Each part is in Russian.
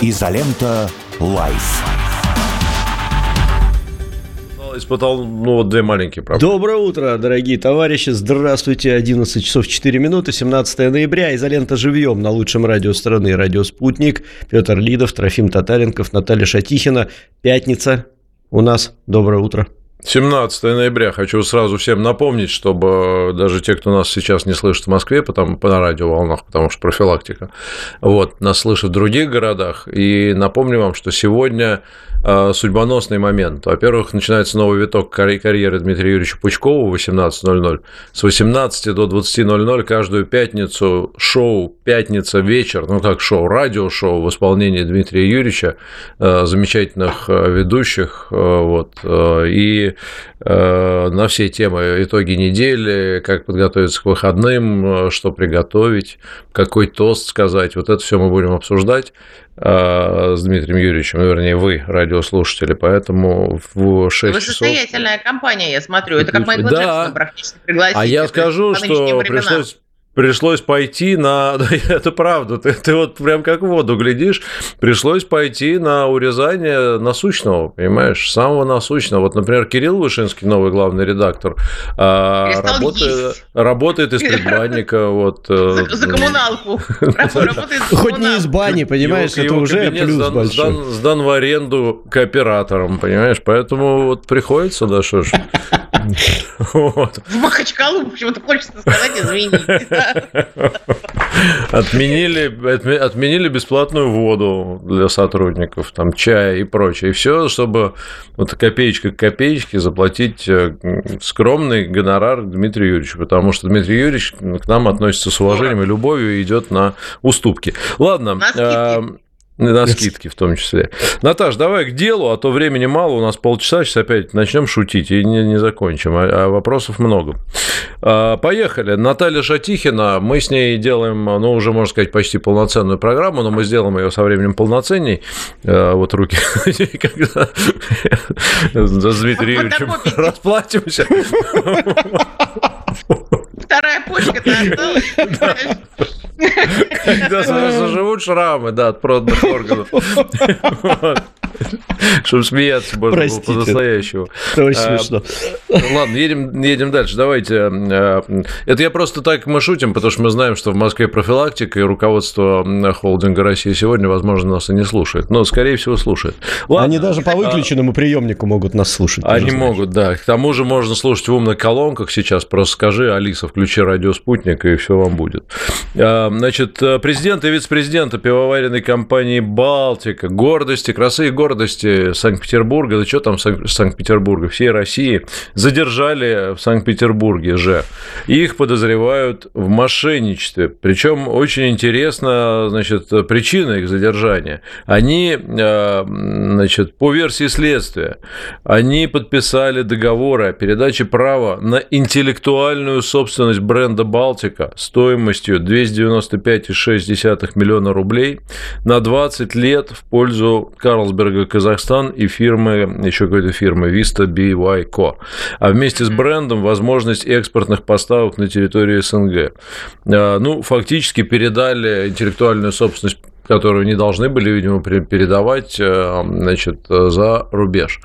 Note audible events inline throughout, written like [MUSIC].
Изолента. Live испытал, ну, вот две маленькие проблемы. Доброе утро, дорогие товарищи. Здравствуйте. 11 часов 4 минуты, 17 ноября. Изолента живьем на лучшем радио страны. Радио «Спутник». Петр Лидов, Трофим Татаренков, Наталья Шатихина. Пятница у нас. Доброе утро. 17 ноября. Хочу сразу всем напомнить, чтобы даже те, кто нас сейчас не слышит в Москве, потому, по на радиоволнах, потому что профилактика, вот, нас слышат в других городах. И напомню вам, что сегодня а, судьбоносный момент. Во-первых, начинается новый виток карьеры Дмитрия Юрьевича Пучкова в 18.00. С 18 до 20.00 каждую пятницу шоу «Пятница вечер», ну как шоу, радиошоу в исполнении Дмитрия Юрьевича, а, замечательных а, ведущих, вот, и на все темы итоги недели, как подготовиться к выходным, что приготовить, какой тост сказать, вот это все мы будем обсуждать. А, с Дмитрием Юрьевичем, вернее, вы, радиослушатели, поэтому в 6 вы часов... состоятельная компания, я смотрю, это как Майкл да. Джексон практически пригласить. А я скажу, что пришлось пришлось пойти на... [LAUGHS] Это правда, ты, ты вот прям как в воду глядишь, пришлось пойти на урезание насущного, понимаешь, самого насущного. Вот, например, Кирилл Вышинский, новый главный редактор, а, работает, работает из предбанника. Вот, э, за, за коммуналку. [LAUGHS] Хоть не из бани, понимаешь, это уже плюс большой. Сдан в аренду кооператором, понимаешь, поэтому вот приходится, да, что ж. Вот. В Махачкалу почему-то хочется сказать, извините. Отменили, отменили бесплатную воду для сотрудников, там чай и прочее. И все, чтобы вот копеечка к копеечке заплатить э, скромный гонорар Дмитрию Юрьевичу, потому что Дмитрий Юрьевич к нам относится с уважением и любовью и идет на уступки. Ладно. На скидки в том числе. Наташ, давай к делу, а то времени мало, у нас полчаса, сейчас опять начнем шутить и не, не закончим, а, а вопросов много. А, поехали. Наталья Шатихина, мы с ней делаем, ну, уже, можно сказать, почти полноценную программу, но мы сделаем ее со временем полноценней. А, вот руки, [LAUGHS] когда с Дмитрием Юрьевичем расплатимся. [LAUGHS] Вторая почка-то осталась. [LAUGHS] Когда заживут шрамы, да, от проданных органов. Чтобы смеяться можно было по-настоящему. Это очень а, смешно. Ладно, едем, едем дальше. Давайте. А, это я просто так мы шутим, потому что мы знаем, что в Москве профилактика, и руководство холдинга России сегодня, возможно, нас и не слушает. Но, скорее всего, слушает. Ладно. Они даже по выключенному приемнику могут нас слушать. Они могут, да. К тому же можно слушать в умных колонках сейчас. Просто скажи, Алиса, включи радио «Спутник», и все вам будет. А, значит, президент и вице-президента пивоваренной компании «Балтика», гордости, красы и гордости Санкт-Петербурга, да что там Санкт-Петербурга, всей России, задержали в Санкт-Петербурге же. Их подозревают в мошенничестве. Причем очень интересно, значит, причина их задержания. Они, а, значит, по версии следствия, они подписали договоры о передаче права на интеллектуальную собственность бренда «Балтика» стоимостью 295,6 миллиона рублей на 20 лет в пользу Карлсберга Казахстан и фирмы, еще какой-то фирмы Vista BY Co. А вместе с брендом возможность экспортных поставок на территории СНГ. А, ну, фактически передали интеллектуальную собственность которую не должны были, видимо, передавать э, значит, за рубеж.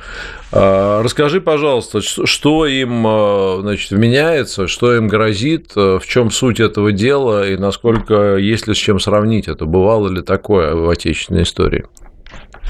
А, расскажи, пожалуйста, что им э, значит, вменяется, что им грозит, э, в чем суть этого дела и насколько, есть ли с чем сравнить это, бывало ли такое в отечественной истории?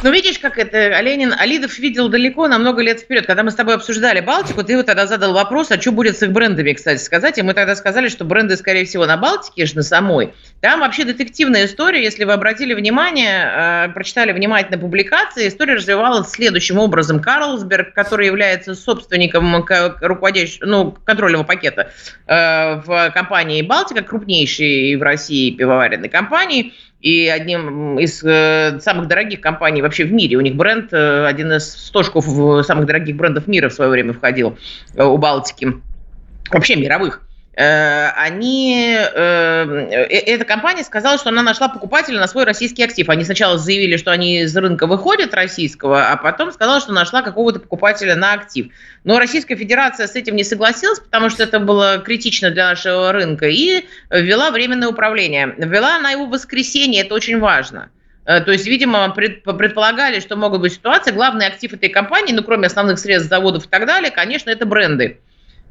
Ну, видишь, как это Ленин, Алидов видел далеко, на много лет вперед. Когда мы с тобой обсуждали Балтику, ты вот тогда задал вопрос, а что будет с их брендами, кстати, сказать. И мы тогда сказали, что бренды, скорее всего, на Балтике, же на самой. Там вообще детективная история, если вы обратили внимание, э, прочитали внимательно публикации, история развивалась следующим образом. Карлсберг, который является собственником руководящего, ну, контрольного пакета э, в компании «Балтика», крупнейшей в России пивоваренной компании, и одним из э, самых дорогих компаний вообще в мире. У них бренд, э, один из стошков самых дорогих брендов мира в свое время входил э, у Балтики. Вообще мировых. Э, они, э, э, эта компания сказала, что она нашла покупателя на свой российский актив. Они сначала заявили, что они из рынка выходят российского, а потом сказала, что нашла какого-то покупателя на актив. Но Российская Федерация с этим не согласилась, потому что это было критично для нашего рынка, и ввела временное управление. Ввела она его в воскресенье, это очень важно. То есть, видимо, предполагали, что могут быть ситуации. Главный актив этой компании, ну, кроме основных средств заводов и так далее, конечно, это бренды.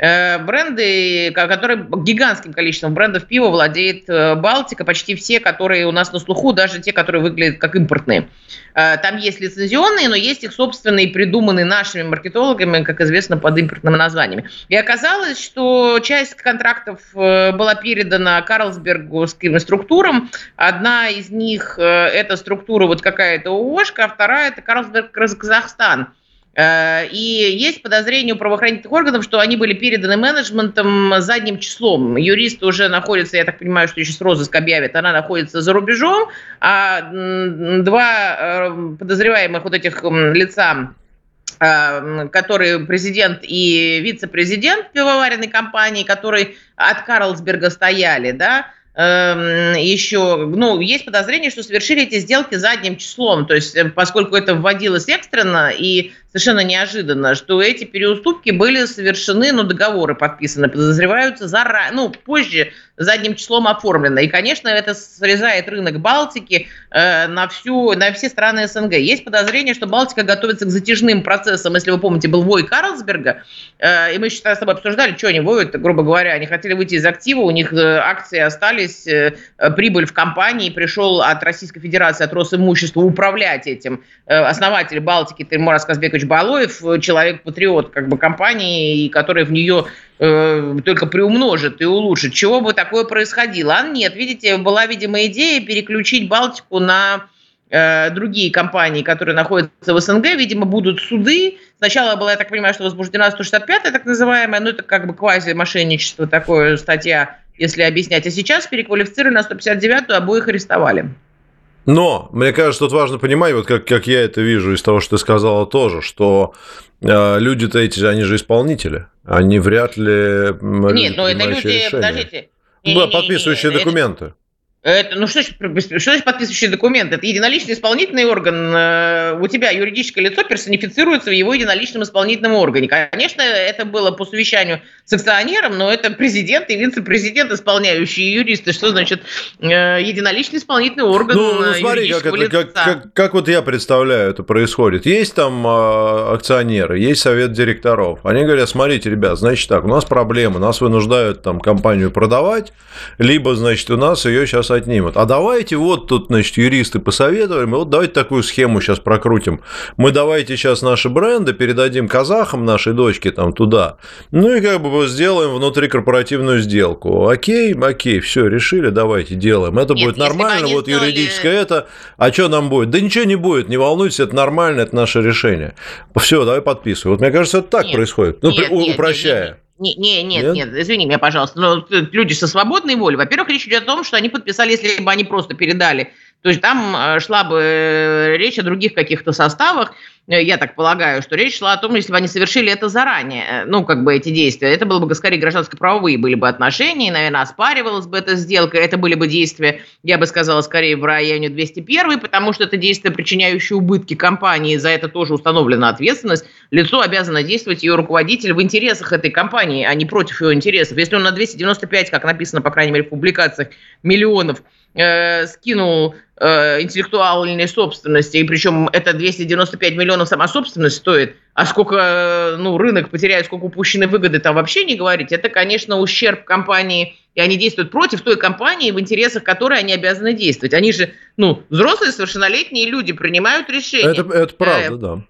Э, бренды, которые гигантским количеством брендов пива владеет э, Балтика, почти все, которые у нас на слуху, даже те, которые выглядят как импортные. Э, там есть лицензионные, но есть их собственные, придуманные нашими маркетологами, как известно, под импортными названиями. И оказалось, что часть контрактов была передана Карлсбергским структурам. Одна из них – это структура вот какая-то ООшка, а вторая – это Карлсберг Казахстан – и есть подозрение у правоохранительных органов, что они были переданы менеджментом задним числом. Юрист уже находится, я так понимаю, что сейчас розыск объявит, она находится за рубежом, а два э, подозреваемых вот этих лица э, который президент и вице-президент пивоваренной компании, которые от Карлсберга стояли, да, Эм, еще, ну, есть подозрение, что совершили эти сделки задним числом, то есть э, поскольку это вводилось экстренно и совершенно неожиданно, что эти переуступки были совершены, ну, договоры подписаны, подозреваются заранее, ну, позже задним числом оформлено. И, конечно, это срезает рынок Балтики э, на, всю, на все страны СНГ. Есть подозрение, что Балтика готовится к затяжным процессам. Если вы помните, был вой Карлсберга, э, и мы сейчас с тобой обсуждали, что они воют, грубо говоря. Они хотели выйти из актива, у них э, акции остались, э, прибыль в компании, пришел от Российской Федерации, от Росимущества управлять этим. Э, основатель Балтики Тимур Казбекович Балоев, человек-патриот как бы компании, который в нее Э, только приумножит и улучшит. Чего бы такое происходило? А нет, видите, была, видимо, идея переключить Балтику на э, другие компании, которые находятся в СНГ, видимо, будут суды. Сначала была, я так понимаю, что возбуждена 165-я, так называемая, ну, это как бы квази-мошенничество, такое статья, если объяснять. А сейчас переквалифицировали на 159-ю, обоих арестовали. Но, мне кажется, тут важно понимать, вот как, как я это вижу из того, что ты сказала тоже, что э, люди-то эти, они же исполнители, они вряд ли... Нет, но это люди, решения. подождите. Да, подписывающие документы. Это, ну что, что значит подписывающий документ? Это единоличный исполнительный орган. Э, у тебя юридическое лицо персонифицируется в его единоличном исполнительном органе. Конечно, это было по совещанию с акционером, но это президент и вице-президент, исполняющие юристы. Что значит э, единоличный исполнительный орган ну, ну, смотри, как, это, как, как, как вот я представляю, это происходит. Есть там акционеры, есть совет директоров. Они говорят, смотрите, ребят, значит так, у нас проблемы, нас вынуждают там компанию продавать, либо, значит, у нас ее сейчас отнимут. А давайте вот тут, значит, юристы посоветовали, мы вот давайте такую схему сейчас прокрутим. Мы давайте сейчас наши бренды передадим казахам, нашей дочке там туда, ну и как бы сделаем внутрикорпоративную сделку. Окей, окей, все, решили, давайте делаем. Это Нет, будет нормально, вот сделали... юридическое это. А что нам будет? Да ничего не будет, не волнуйтесь, это нормально, это наше решение. Все, давай подписывай. Вот мне кажется, это так нет, происходит, ну, нет, упрощая. Нет, нет, не, не, нет, нет, нет, извини меня, пожалуйста, но люди со свободной волей. Во-первых, речь идет о том, что они подписали, если бы они просто передали то есть там э, шла бы э, речь о других каких-то составах. Э, я так полагаю, что речь шла о том, если бы они совершили это заранее, ну, как бы эти действия, это было бы скорее гражданско-правовые были бы отношения, наверное, оспаривалась бы эта сделка, это были бы действия, я бы сказала, скорее в районе 201, потому что это действия, причиняющие убытки компании, за это тоже установлена ответственность. Лицо обязано действовать, ее руководитель, в интересах этой компании, а не против ее интересов. Если он на 295, как написано, по крайней мере, в публикациях, миллионов э, скинул э, интеллектуальной собственности, и причем это 295 миллионов сама собственность стоит, а сколько э, ну, рынок потеряет, сколько упущенной выгоды, там вообще не говорить, это, конечно, ущерб компании, и они действуют против той компании, в интересах которой они обязаны действовать. Они же, ну, взрослые, совершеннолетние люди принимают решения. Это, это правда, э, да.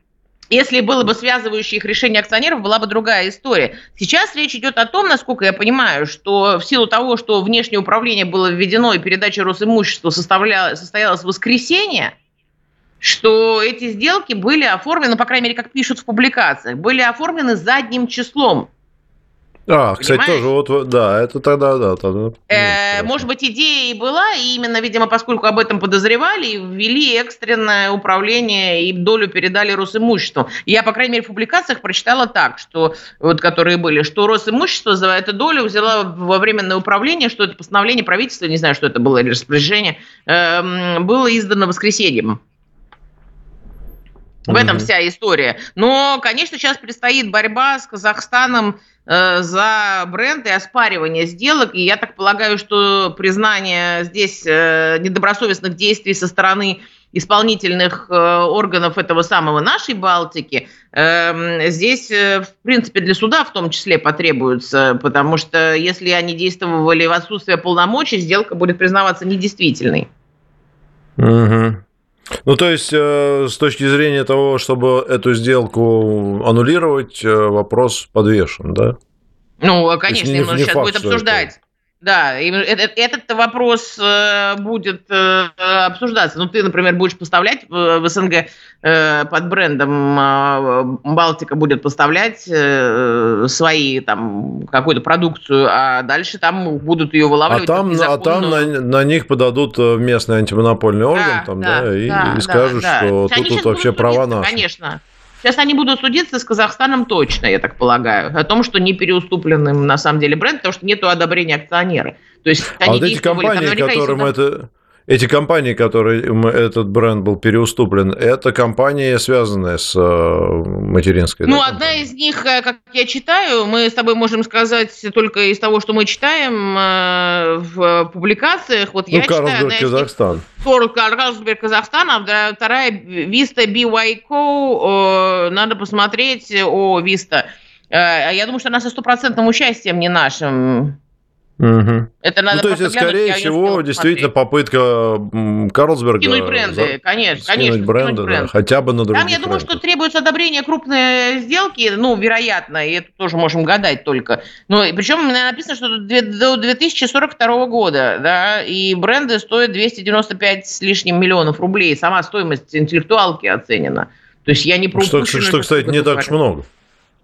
Если было бы связывающее их решение акционеров, была бы другая история. Сейчас речь идет о том, насколько я понимаю, что в силу того, что внешнее управление было введено и передача Росимущества состоялась в воскресенье, что эти сделки были оформлены, ну, по крайней мере, как пишут в публикациях, были оформлены задним числом. А, кстати, тоже вот, да, это тогда, да, тогда. Э, может быть, идея и была, и именно, видимо, поскольку об этом подозревали, ввели экстренное управление и долю передали Росимуществу. Я, по крайней мере, в публикациях прочитала так, что, вот, которые были, что Росимущество за эту долю взяла во временное управление, что это постановление правительства, не знаю, что это было, или распоряжение, э, было издано воскресеньем. В этом вся история. Но, конечно, сейчас предстоит борьба с Казахстаном за бренд и оспаривание сделок. И я так полагаю, что признание здесь э, недобросовестных действий со стороны исполнительных э, органов этого самого нашей Балтики, эм, здесь, э, в принципе, для суда в том числе потребуется, потому что если они действовали в отсутствие полномочий, сделка будет признаваться недействительной. Угу. Ну, то есть, э, с точки зрения того, чтобы эту сделку аннулировать, вопрос подвешен, да? Ну, конечно, им сейчас факт, будет обсуждать. Это да, этот, этот вопрос э, будет э, обсуждаться. Ну, ты, например, будешь поставлять в СНГ э, под брендом Балтика будет поставлять свои там какую-то продукцию, а дальше там будут ее вылавливать. А там, а там на, на них подадут местный антимонопольный орган, да, там, да, да, и, да, и скажут, да, что да. тут, тут вообще права наши. Конечно. Сейчас они будут судиться с Казахстаном точно, я так полагаю, о том, что не переуступленным на самом деле бренд, потому что нет одобрения акционера. То есть а вот эти компании, которым это... Эти компании, которые этот бренд был переуступлен, это компании, связанные с э, материнской. Ну, да, одна из них, э, как я читаю, мы с тобой можем сказать только из того, что мы читаем э, в публикациях. Вот ну, я Карлсберг, читаю, Казахстан. Карлсберг, Казахстан, а вторая Vista BYCO. Надо посмотреть о Vista. Я думаю, что она со стопроцентным участием не нашим. Угу. Это надо ну, то есть, это, скорее всего, действительно попытка Карлсберга... Кинуть бренды, за... конечно, конечно. бренды, кинуть бренды. Да, хотя бы на других Там, я думаю, что требуется одобрение крупной сделки, ну, вероятно, и это тоже можем гадать только. Ну, причем написано, что до 2042 года, да, и бренды стоят 295 с лишним миллионов рублей. Сама стоимость интеллектуалки оценена. То есть я не про Что, что, что кстати, не так уж много.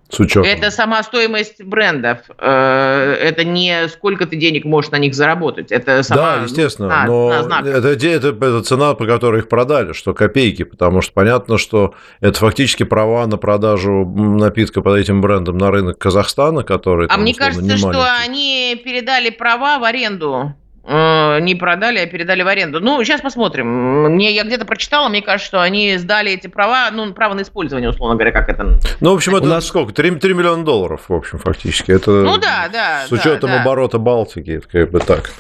С учетом. Это сама стоимость брендов. Э, это не сколько ты денег можешь на них заработать. Это сама, да, естественно. На, но на это, это, это цена, по которой их продали, что копейки. Потому что понятно, что это фактически права на продажу напитка под этим брендом на рынок Казахстана, который. А там, мне кажется, что они передали права в аренду не продали, а передали в аренду. Ну, сейчас посмотрим. Мне, я где-то прочитала, мне кажется, что они сдали эти права, ну, право на использование, условно говоря, как это... Ну, в общем, это У нас сколько? 3, 3 миллиона долларов, в общем, фактически. Это ну, да, да. С учетом да, оборота Балтики, это как бы так.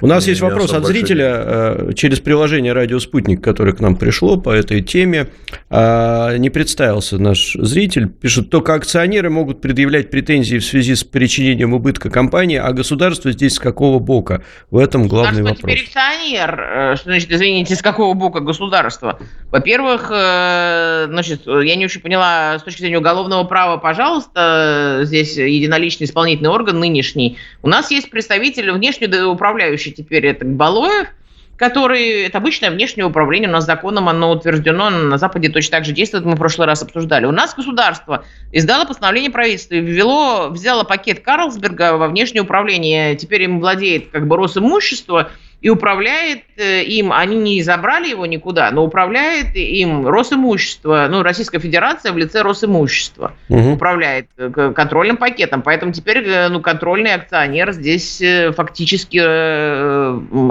У нас есть вопрос от зрителя э, через приложение «Радио Спутник», которое к нам пришло по этой теме. А, не представился наш зритель. Пишет, только акционеры могут предъявлять претензии в связи с причинением убытка компании, а государство здесь с какого бока? В этом главный вопрос. теперь акционер. Э, что значит, извините, с какого бока государства? Во-первых, э, значит, я не очень поняла с точки зрения уголовного права, пожалуйста, здесь единоличный исполнительный орган нынешний. У нас есть представитель внешне управляющий теперь, это Балоев, который, это обычное внешнее управление, у нас законом оно утверждено, на Западе точно так же действует, мы в прошлый раз обсуждали. У нас государство издало постановление правительства, ввело, взяло пакет Карлсберга во внешнее управление, теперь им владеет как бы Росимущество, и управляет э, им, они не забрали его никуда, но управляет им Росимущество, ну, Российская Федерация в лице Росимущества угу. управляет э, контрольным пакетом. Поэтому теперь э, ну, контрольный акционер здесь фактически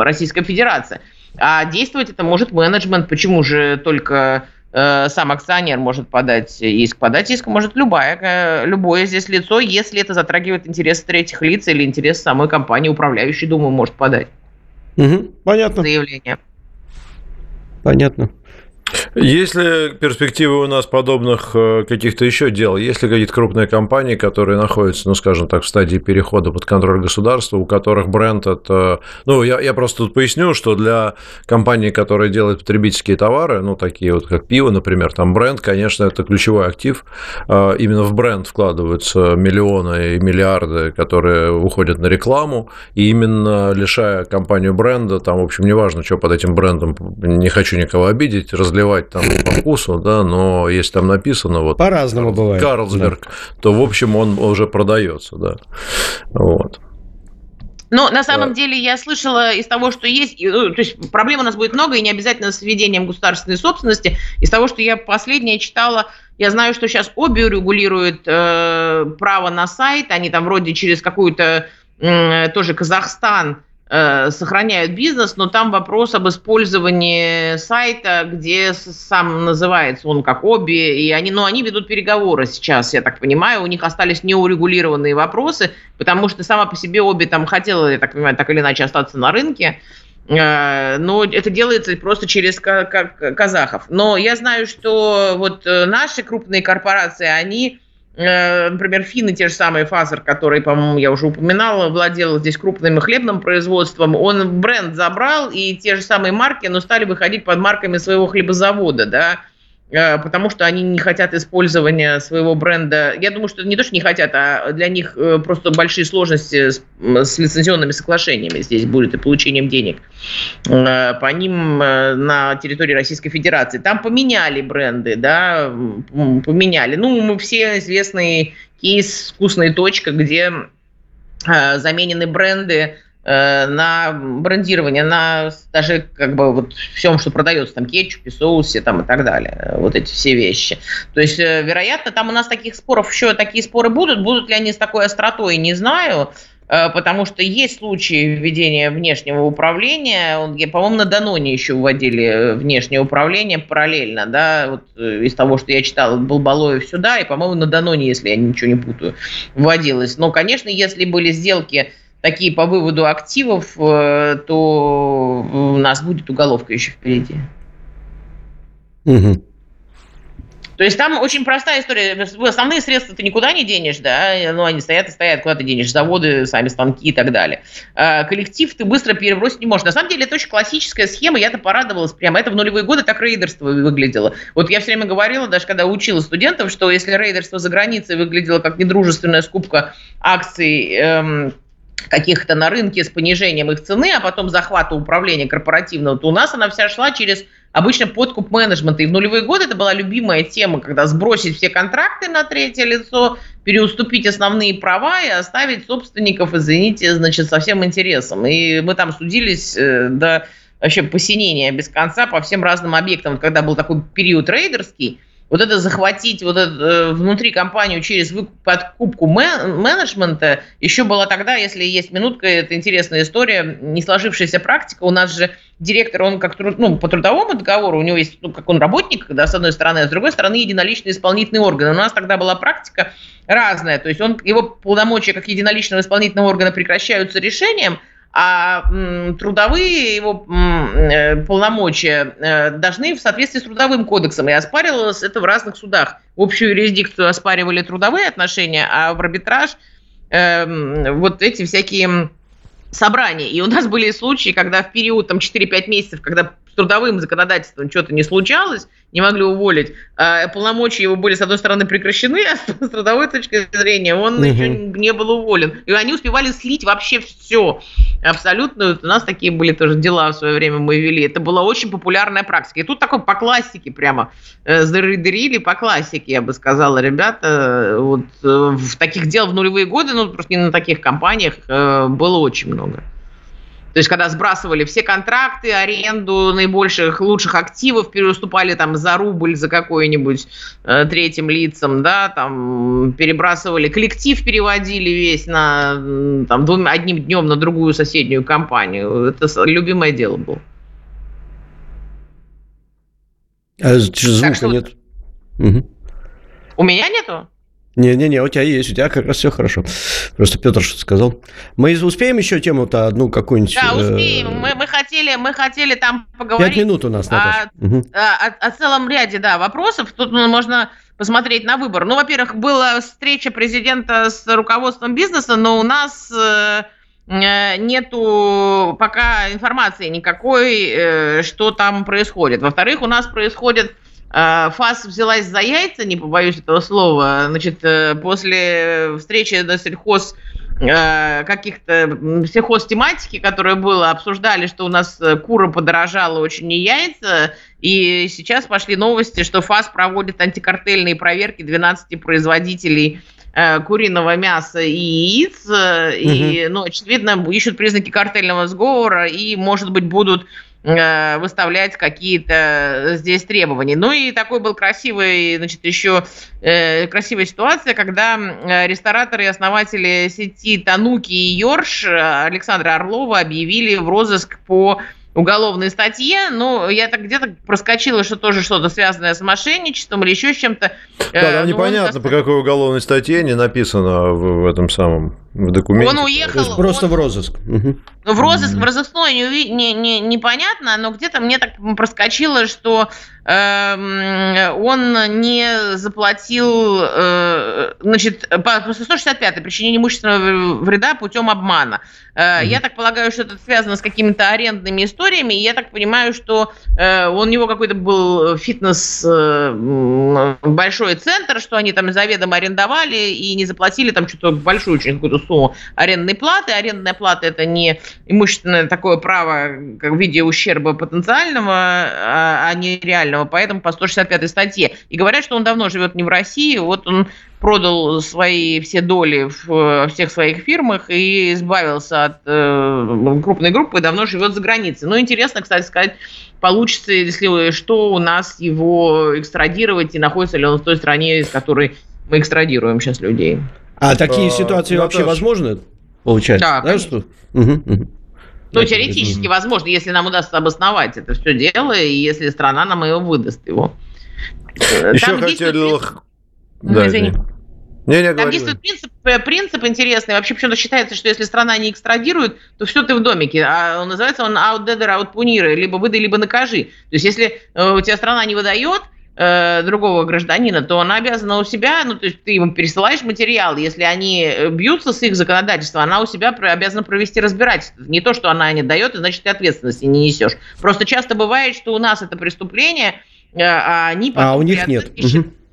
Российская Федерация. А действовать это может менеджмент. Почему же только сам акционер может подать иск. Подать иск может любая, любое здесь лицо, если это затрагивает интересы третьих лиц или интересы самой компании, управляющей, думаю, может подать. Угу, понятно. Заявление. Понятно. Есть ли перспективы у нас подобных э, каких-то еще дел? Есть ли какие-то крупные компании, которые находятся, ну, скажем так, в стадии перехода под контроль государства, у которых бренд это... Ну, я, я просто тут поясню, что для компании, которая делает потребительские товары, ну, такие вот, как пиво, например, там бренд, конечно, это ключевой актив. А, именно в бренд вкладываются миллионы и миллиарды, которые уходят на рекламу, и именно лишая компанию бренда, там, в общем, неважно, что под этим брендом, не хочу никого обидеть, разливать называть там по вкусу, да, но если там написано вот по-разному бывает. Карлсберг, да. то в общем он уже продается, да. Вот. Но на самом да. деле я слышала из того, что есть, ну, то есть проблем у нас будет много, и не обязательно с введением государственной собственности. Из того, что я последнее читала, я знаю, что сейчас ОБИ регулирует э, право на сайт, они там вроде через какую-то э, тоже Казахстан сохраняют бизнес, но там вопрос об использовании сайта, где сам называется он как Оби, и они, ну, они ведут переговоры сейчас, я так понимаю, у них остались неурегулированные вопросы, потому что сама по себе Оби там хотела, я так понимаю, так или иначе остаться на рынке, э, но это делается просто через казахов. Но я знаю, что вот э, наши крупные корпорации, они Э, например, финны, те же самые Фазер, который, по-моему, я уже упоминала, владел здесь крупным хлебным производством, он бренд забрал, и те же самые марки, но стали выходить под марками своего хлебозавода, да, Э, потому что они не хотят использования своего бренда. Я думаю, что не то, что не хотят, а для них э, просто большие сложности с, с лицензионными соглашениями здесь будет и получением денег э, по ним на территории Российской Федерации. Там поменяли бренды, да, поменяли. Ну, мы все известный кейс «Вкусная точка», где заменены бренды Э, на брендирование, на даже как бы вот всем, что продается, там кетчупе, соусе там и так далее, вот эти все вещи. То есть, э, вероятно, там у нас таких споров еще такие споры будут, будут ли они с такой остротой, не знаю, э, потому что есть случаи введения внешнего управления, по-моему, на Даноне еще вводили внешнее управление параллельно, да, вот из того, что я читала, был Балоев сюда, и, по-моему, на Даноне, если я ничего не путаю, вводилось. Но, конечно, если были сделки такие по выводу активов, э, то у нас будет уголовка еще впереди. Угу. То есть там очень простая история. Основные средства ты никуда не денешь, да, ну они стоят и стоят, куда ты денешь, заводы, сами станки и так далее. А коллектив ты быстро перебросить не можешь. На самом деле это очень классическая схема, я-то порадовалась прямо. Это в нулевые годы так рейдерство выглядело. Вот я все время говорила, даже когда учила студентов, что если рейдерство за границей выглядело как недружественная скупка акций эм, каких-то на рынке с понижением их цены, а потом захвата управления корпоративного, то у нас она вся шла через обычно подкуп менеджмента. И в нулевые годы это была любимая тема, когда сбросить все контракты на третье лицо, переуступить основные права и оставить собственников, извините, значит, со всем интересом. И мы там судились э, до вообще посинения без конца по всем разным объектам. Когда был такой период рейдерский, вот это захватить вот это, э, внутри компанию через подкупку менеджмента еще была тогда, если есть минутка, это интересная история, не сложившаяся практика. У нас же директор, он как ну, по трудовому договору, у него есть, ну, как он работник, да, с одной стороны, а с другой стороны единоличный исполнительный орган. У нас тогда была практика разная, то есть он, его полномочия как единоличного исполнительного органа прекращаются решением – а трудовые его э, полномочия э, должны в соответствии с трудовым кодексом. И оспаривалось это в разных судах. В общую юрисдикцию оспаривали трудовые отношения, а в арбитраж эм, вот эти всякие собрания. И у нас были случаи, когда в период там, 4-5 месяцев, когда с трудовым законодательством что-то не случалось, не могли уволить, а полномочия его были, с одной стороны, прекращены, [LAUGHS] а с трудовой точки зрения он угу. еще не был уволен. И они успевали слить вообще все. Абсолютно. У нас такие были тоже дела в свое время мы вели. Это была очень популярная практика. И тут такой по классике прямо э, по классике, я бы сказала, ребята. Вот э, в таких дел в нулевые годы, ну, просто не на таких компаниях, э, было очень много. То есть, когда сбрасывали все контракты, аренду наибольших, лучших активов, переуступали там за рубль, за какой-нибудь э, третьим лицам, да, там перебрасывали, коллектив переводили весь на, там, двум, одним днем на другую соседнюю компанию. Это любимое дело было. А звука что... нет. Угу. У меня нету? Не-не-не, у тебя есть, у тебя как раз все хорошо. Просто Петр что-то сказал. Мы успеем еще тему-то одну какую-нибудь? Да, э, успеем. Мы, мы, хотели, мы хотели там поговорить. Пять минут у нас, Наташа. О, угу. о, о, о целом ряде, да, вопросов. Тут ну, можно посмотреть на выбор. Ну, во-первых, была встреча президента с руководством бизнеса, но у нас э, э нету пока информации никакой, э, что там происходит. Во-вторых, у нас происходит ФАС взялась за яйца, не побоюсь этого слова, значит, э, после встречи на сельхоз э, каких-то сельхоз тематики, которая была, обсуждали, что у нас э, кура подорожала очень не яйца, и сейчас пошли новости, что ФАС проводит антикартельные проверки 12 производителей куриного мяса и яиц, угу. и, ну, очевидно, ищут признаки картельного сговора, и, может быть, будут выставлять какие-то здесь требования. Ну и такой был красивый, значит, еще э, красивая ситуация, когда рестораторы и основатели сети Тануки и Йорш Александра Орлова объявили в розыск по уголовной статье. Ну, я так где-то проскочила, что тоже что-то связанное с мошенничеством или еще с чем-то. Да, там ну, непонятно, он... по какой уголовной статье не написано в, в этом самом в документе. Он уехал. просто он... в розыск. Угу. В розыск, в розыскной не, не, не, непонятно, но где-то мне так проскочило, что э, он не заплатил, э, значит, по 165-й причинение имущественного вреда путем обмана. Угу. Я так полагаю, что это связано с какими-то арендными историями, и я так понимаю, что э, у него какой-то был фитнес большой центр, что они там заведомо арендовали и не заплатили там что-то большую очень какую-то сумму арендной платы. Арендная плата – это не имущественное такое право как в виде ущерба потенциального, а, а не реального, поэтому по 165 статье. И говорят, что он давно живет не в России, вот он продал свои все доли в всех своих фирмах и избавился от э, крупной группы и давно живет за границей. Ну, интересно, кстати сказать, получится, если что, у нас его экстрадировать и находится ли он в той стране, из которой мы экстрадируем сейчас людей. А такие а, ситуации Наташа. вообще возможны? Получается, да, да что? Угу, угу. Ну, теоретически возможно, если нам удастся обосновать это все дело, и если страна нам его выдаст его. Еще Там хотели... Да, извини. Не, не, Там действует принцип, э, принцип интересный. Вообще почему-то считается, что если страна не экстрадирует, то все ты в домике. А он называется он out deader, out punire. Либо выдай, либо накажи. То есть если э, у тебя страна не выдает, Э, другого гражданина, то она обязана у себя, ну, то есть ты ему пересылаешь материал, если они э, бьются с их законодательством, она у себя обязана провести разбирательство. Не то, что она не дает, и значит ты ответственности не несешь. Просто часто бывает, что у нас это преступление, э, а они потом... А у них нет.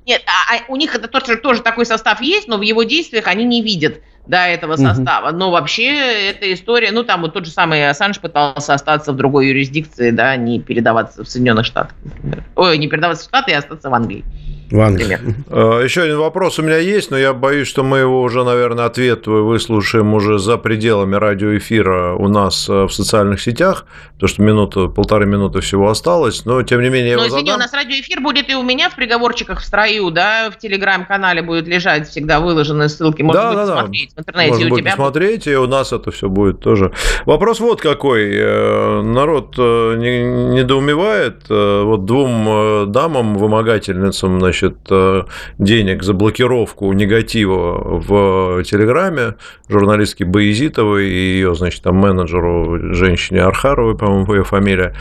Нет, а, а у них это тоже, тоже такой состав есть, но в его действиях они не видят до этого состава. Угу. Но вообще эта история, ну там вот тот же самый Ассанж пытался остаться в другой юрисдикции, да, не передаваться в Соединенных Штатах, например. Ой, не передаваться в Штаты и остаться в Англии. В Англии. Э, еще один вопрос у меня есть, но я боюсь, что мы его уже, наверное, ответ выслушаем уже за пределами радиоэфира у нас э, в социальных сетях, потому что минута, полторы минуты всего осталось, но тем не менее Но, извини, задам. у нас радиоэфир будет и у меня в приговорчиках в строю, да, в телеграм-канале будет лежать всегда выложенные ссылки, можно да, будет да, смотреть да. в интернете. Можно будет посмотреть, и у нас это все будет тоже. Вопрос вот какой. Э, народ недоумевает, вот двум дамам, вымогательницам, значит, значит, э, денег за блокировку негатива в Телеграме журналистки Боязитовой и ее, значит, там менеджеру, женщине Архаровой, по-моему, ее фамилия.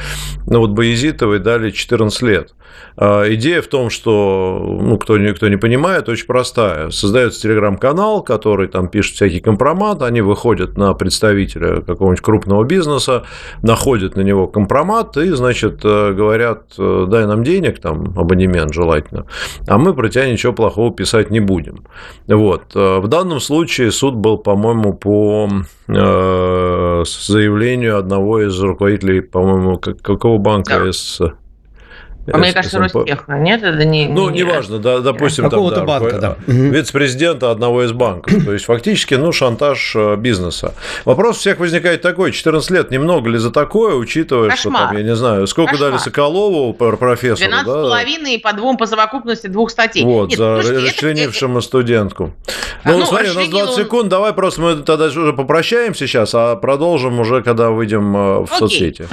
Ну вот Боязитовой дали 14 лет. А, идея в том, что, ну, кто, кто не понимает, очень простая. Создается телеграм-канал, который там пишет всякий компромат, они выходят на представителя какого-нибудь крупного бизнеса, находят на него компромат и, значит, э, говорят, э, дай нам денег, там, абонемент желательно, а мы про тебя ничего плохого писать не будем. Вот. Э, в данном случае суд был, по-моему, по заявлению одного из руководителей, по-моему, какого банка да. из а мне кажется, Ростеха, нет? Это не, ну, не неважно, да, допустим, Какого-то там, да, банка, да. вице-президента одного из банков. То есть, фактически, ну, шантаж э, бизнеса. Вопрос у всех возникает такой, 14 лет немного ли за такое, учитывая, Кошмар. что там, я не знаю, сколько Кошмар. дали Соколову, профессору, 12 да? половиной по двум по совокупности двух статей. Вот, Нет, за расчленившему это... студентку. Ну, а, ну, смотри, у нас 20 он... секунд, давай просто мы тогда уже попрощаемся сейчас, а продолжим уже, когда выйдем э, в Окей. соцсети.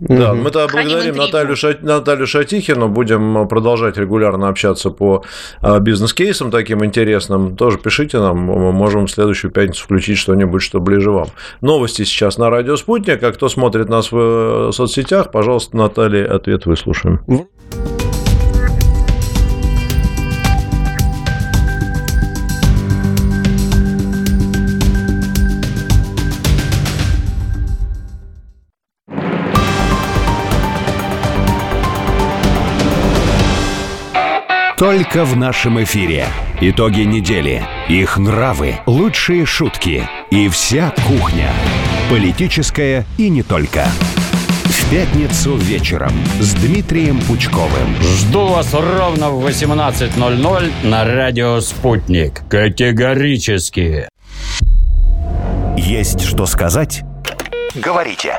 Да, мы тогда благодарим Наталью, Шат... Наталью Шатихину, будем продолжать регулярно общаться по а, бизнес-кейсам таким интересным. Тоже пишите нам, мы можем в следующую пятницу включить что-нибудь, что ближе вам. Новости сейчас на радио «Спутник», а кто смотрит нас в э, соцсетях, пожалуйста, Наталья, ответ выслушаем. Только в нашем эфире. Итоги недели, их нравы, лучшие шутки и вся кухня. Политическая и не только. В пятницу вечером с Дмитрием Пучковым. Жду вас ровно в 18.00 на радио «Спутник». Категорически. Есть что сказать? Говорите.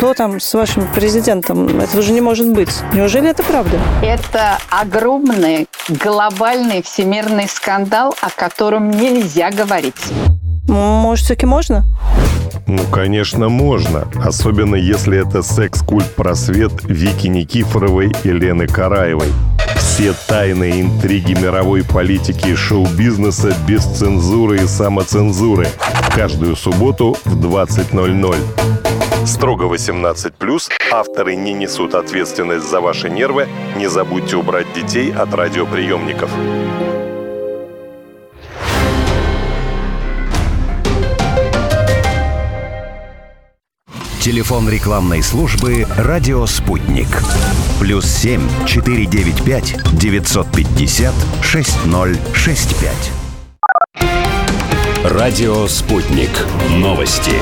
что там с вашим президентом? Это же не может быть. Неужели это правда? Это огромный глобальный всемирный скандал, о котором нельзя говорить. Может, все-таки можно? Ну, конечно, можно. Особенно если это секс-культ-просвет Вики Никифоровой и Лены Караевой. Все тайные интриги мировой политики и шоу-бизнеса без цензуры и самоцензуры. Каждую субботу в 20.00. Строго 18+, авторы не несут ответственность за ваши нервы. Не забудьте убрать детей от радиоприемников. Телефон рекламной службы «Радио Спутник». Плюс 7 495 950 6065. Радио «Спутник». Новости.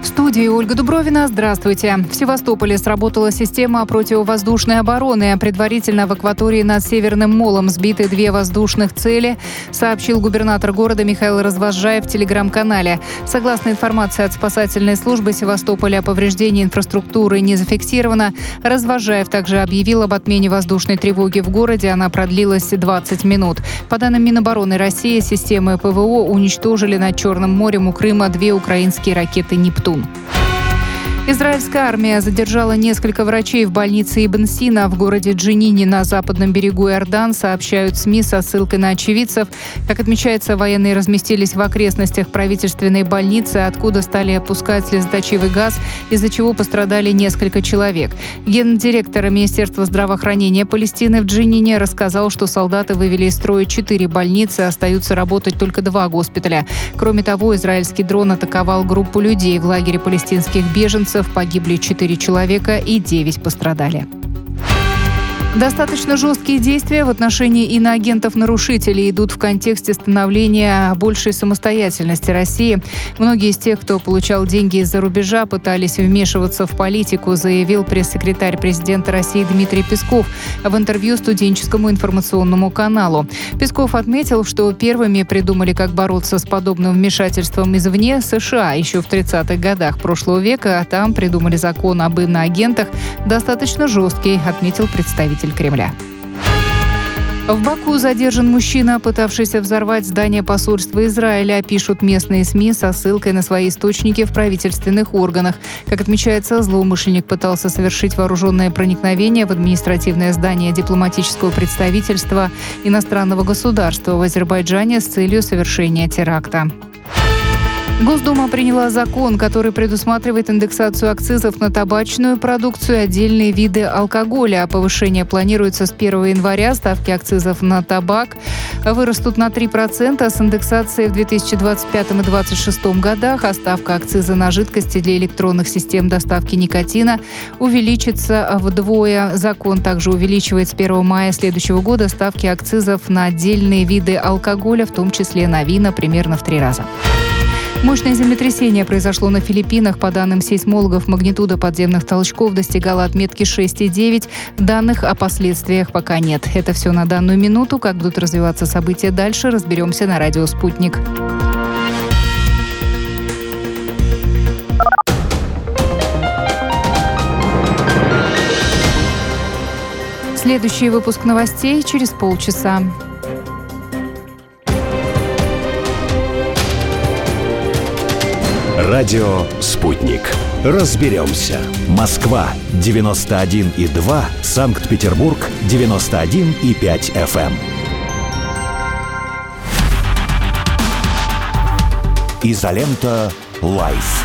В студии Ольга Дубровина. Здравствуйте. В Севастополе сработала система противовоздушной обороны. Предварительно в акватории над Северным Молом сбиты две воздушных цели, сообщил губернатор города Михаил Развожаев в телеграм-канале. Согласно информации от спасательной службы Севастополя, повреждение инфраструктуры не зафиксировано. Развожаев также объявил об отмене воздушной тревоги в городе. Она продлилась 20 минут. По данным Минобороны России, системы ПВО уничтожили над Черным морем у Крыма две украинские ракеты «Нептун». 度嘛。Израильская армия задержала несколько врачей в больнице Ибн Сина в городе Джинине на западном берегу Иордан, сообщают СМИ со ссылкой на очевидцев. Как отмечается, военные разместились в окрестностях правительственной больницы, откуда стали опускать слезоточивый газ, из-за чего пострадали несколько человек. Гендиректор Министерства здравоохранения Палестины в Джинине рассказал, что солдаты вывели из строя четыре больницы, остаются работать только два госпиталя. Кроме того, израильский дрон атаковал группу людей в лагере палестинских беженцев, погибли 4 человека и 9 пострадали. Достаточно жесткие действия в отношении иноагентов-нарушителей идут в контексте становления большей самостоятельности России. Многие из тех, кто получал деньги из-за рубежа, пытались вмешиваться в политику, заявил пресс-секретарь президента России Дмитрий Песков в интервью студенческому информационному каналу. Песков отметил, что первыми придумали, как бороться с подобным вмешательством извне США еще в 30-х годах прошлого века, а там придумали закон об иноагентах достаточно жесткий, отметил представитель Кремля. В Баку задержан мужчина, пытавшийся взорвать здание посольства Израиля, пишут местные СМИ со ссылкой на свои источники в правительственных органах. Как отмечается, злоумышленник пытался совершить вооруженное проникновение в административное здание дипломатического представительства иностранного государства в Азербайджане с целью совершения теракта. Госдума приняла закон, который предусматривает индексацию акцизов на табачную продукцию и отдельные виды алкоголя. Повышение планируется с 1 января. Ставки акцизов на табак вырастут на 3% с индексацией в 2025 и 2026 годах, а ставка акциза на жидкости для электронных систем доставки никотина увеличится вдвое. Закон также увеличивает с 1 мая следующего года ставки акцизов на отдельные виды алкоголя, в том числе на вина, примерно в три раза. Мощное землетрясение произошло на Филиппинах. По данным сейсмологов, магнитуда подземных толчков достигала отметки 6,9. Данных о последствиях пока нет. Это все на данную минуту. Как будут развиваться события дальше, разберемся на радио «Спутник». Следующий выпуск новостей через полчаса. Радио «Спутник». Разберемся. Москва, 91,2. Санкт-Петербург, 91,5 FM. Изолента «Live».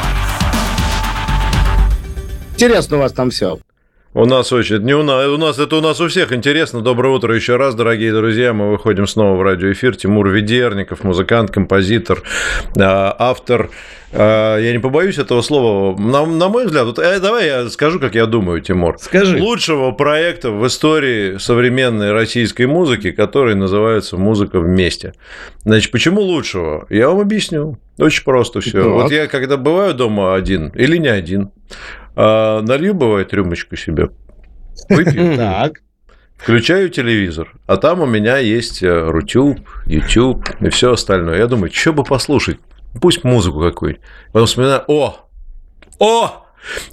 Интересно у вас там все. У нас очень, не у нас, у нас, это у нас у всех интересно. Доброе утро еще раз, дорогие друзья. Мы выходим снова в радиоэфир. Тимур Ведерников, музыкант, композитор, а, автор а, я не побоюсь этого слова. На, на мой взгляд, вот, э, давай я скажу, как я думаю, Тимур. Скажи. Лучшего проекта в истории современной российской музыки, который называется «Музыка вместе». Значит, почему лучшего? Я вам объясню. Очень просто все. Вот я, когда бываю дома один или не один, а, налью, бывает, рюмочку себе, выпью. [LAUGHS] Так. Включаю телевизор, а там у меня есть э, Рутюб, YouTube и все остальное. Я думаю, что бы послушать? Пусть музыку какую-нибудь. Потом вспоминаю, о, о,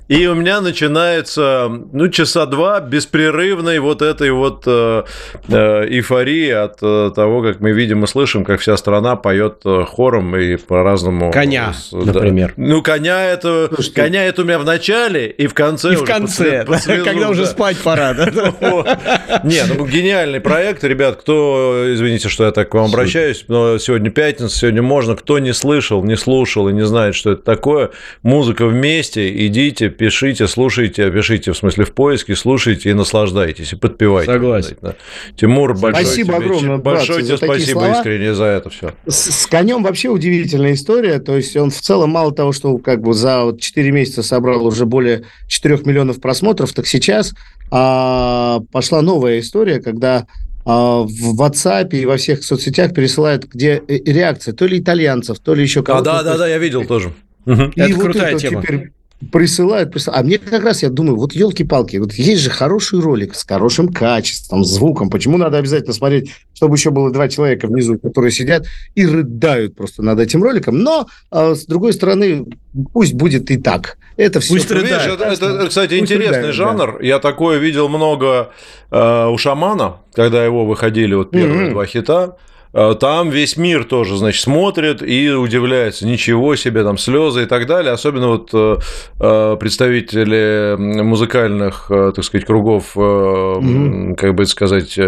и у меня начинается, ну, часа два беспрерывной вот этой вот э, э, эйфории от э, того, как мы видим и слышим, как вся страна поет хором и по-разному. Коня, С- например. Ну, коня это, Слушайте. коня это у меня в начале и в конце. И в конце, по по когда уже да. спать пора. да? [LAUGHS] Не, ну гениальный проект, ребят. Кто, извините, что я так к вам обращаюсь, но сегодня пятница, сегодня можно. Кто не слышал, не слушал и не знает, что это такое, музыка вместе, идите, пишите, слушайте, пишите в смысле в поиске, слушайте и наслаждайтесь, и подпевайте. Согласен. Да. Тимур, большое Спасибо тебе, огромное, большое братцы, тебе спасибо слова. искренне за это все. С, с конем вообще удивительная история. То есть он в целом мало того, что как бы за вот 4 месяца собрал уже более 4 миллионов просмотров, так сейчас а, пошла новая история, когда а, в WhatsApp и во всех соцсетях пересылают, где э, реакция то ли итальянцев, то ли еще А, кого-то. да, То да, есть да, я видел тоже. И Это вот крутая это тема. теперь присылают, присылают. А мне как раз, я думаю, вот елки-палки, вот есть же хороший ролик с хорошим качеством, звуком. Почему надо обязательно смотреть, чтобы еще было два человека внизу, которые сидят и рыдают просто над этим роликом. Но, а, с другой стороны, пусть будет и так. Это все... Пусть Ну, видишь, это, это, кстати, Пусть интересный рыдают, жанр. Я такое видел много э, у шамана, когда его выходили вот первые Мгм. два хита. Э, Там весь мир тоже, значит, смотрит и удивляется. Ничего себе, там слезы и так далее. Особенно вот э, э, представители музыкальных, так сказать, кругов, Мгм. как бы сказать,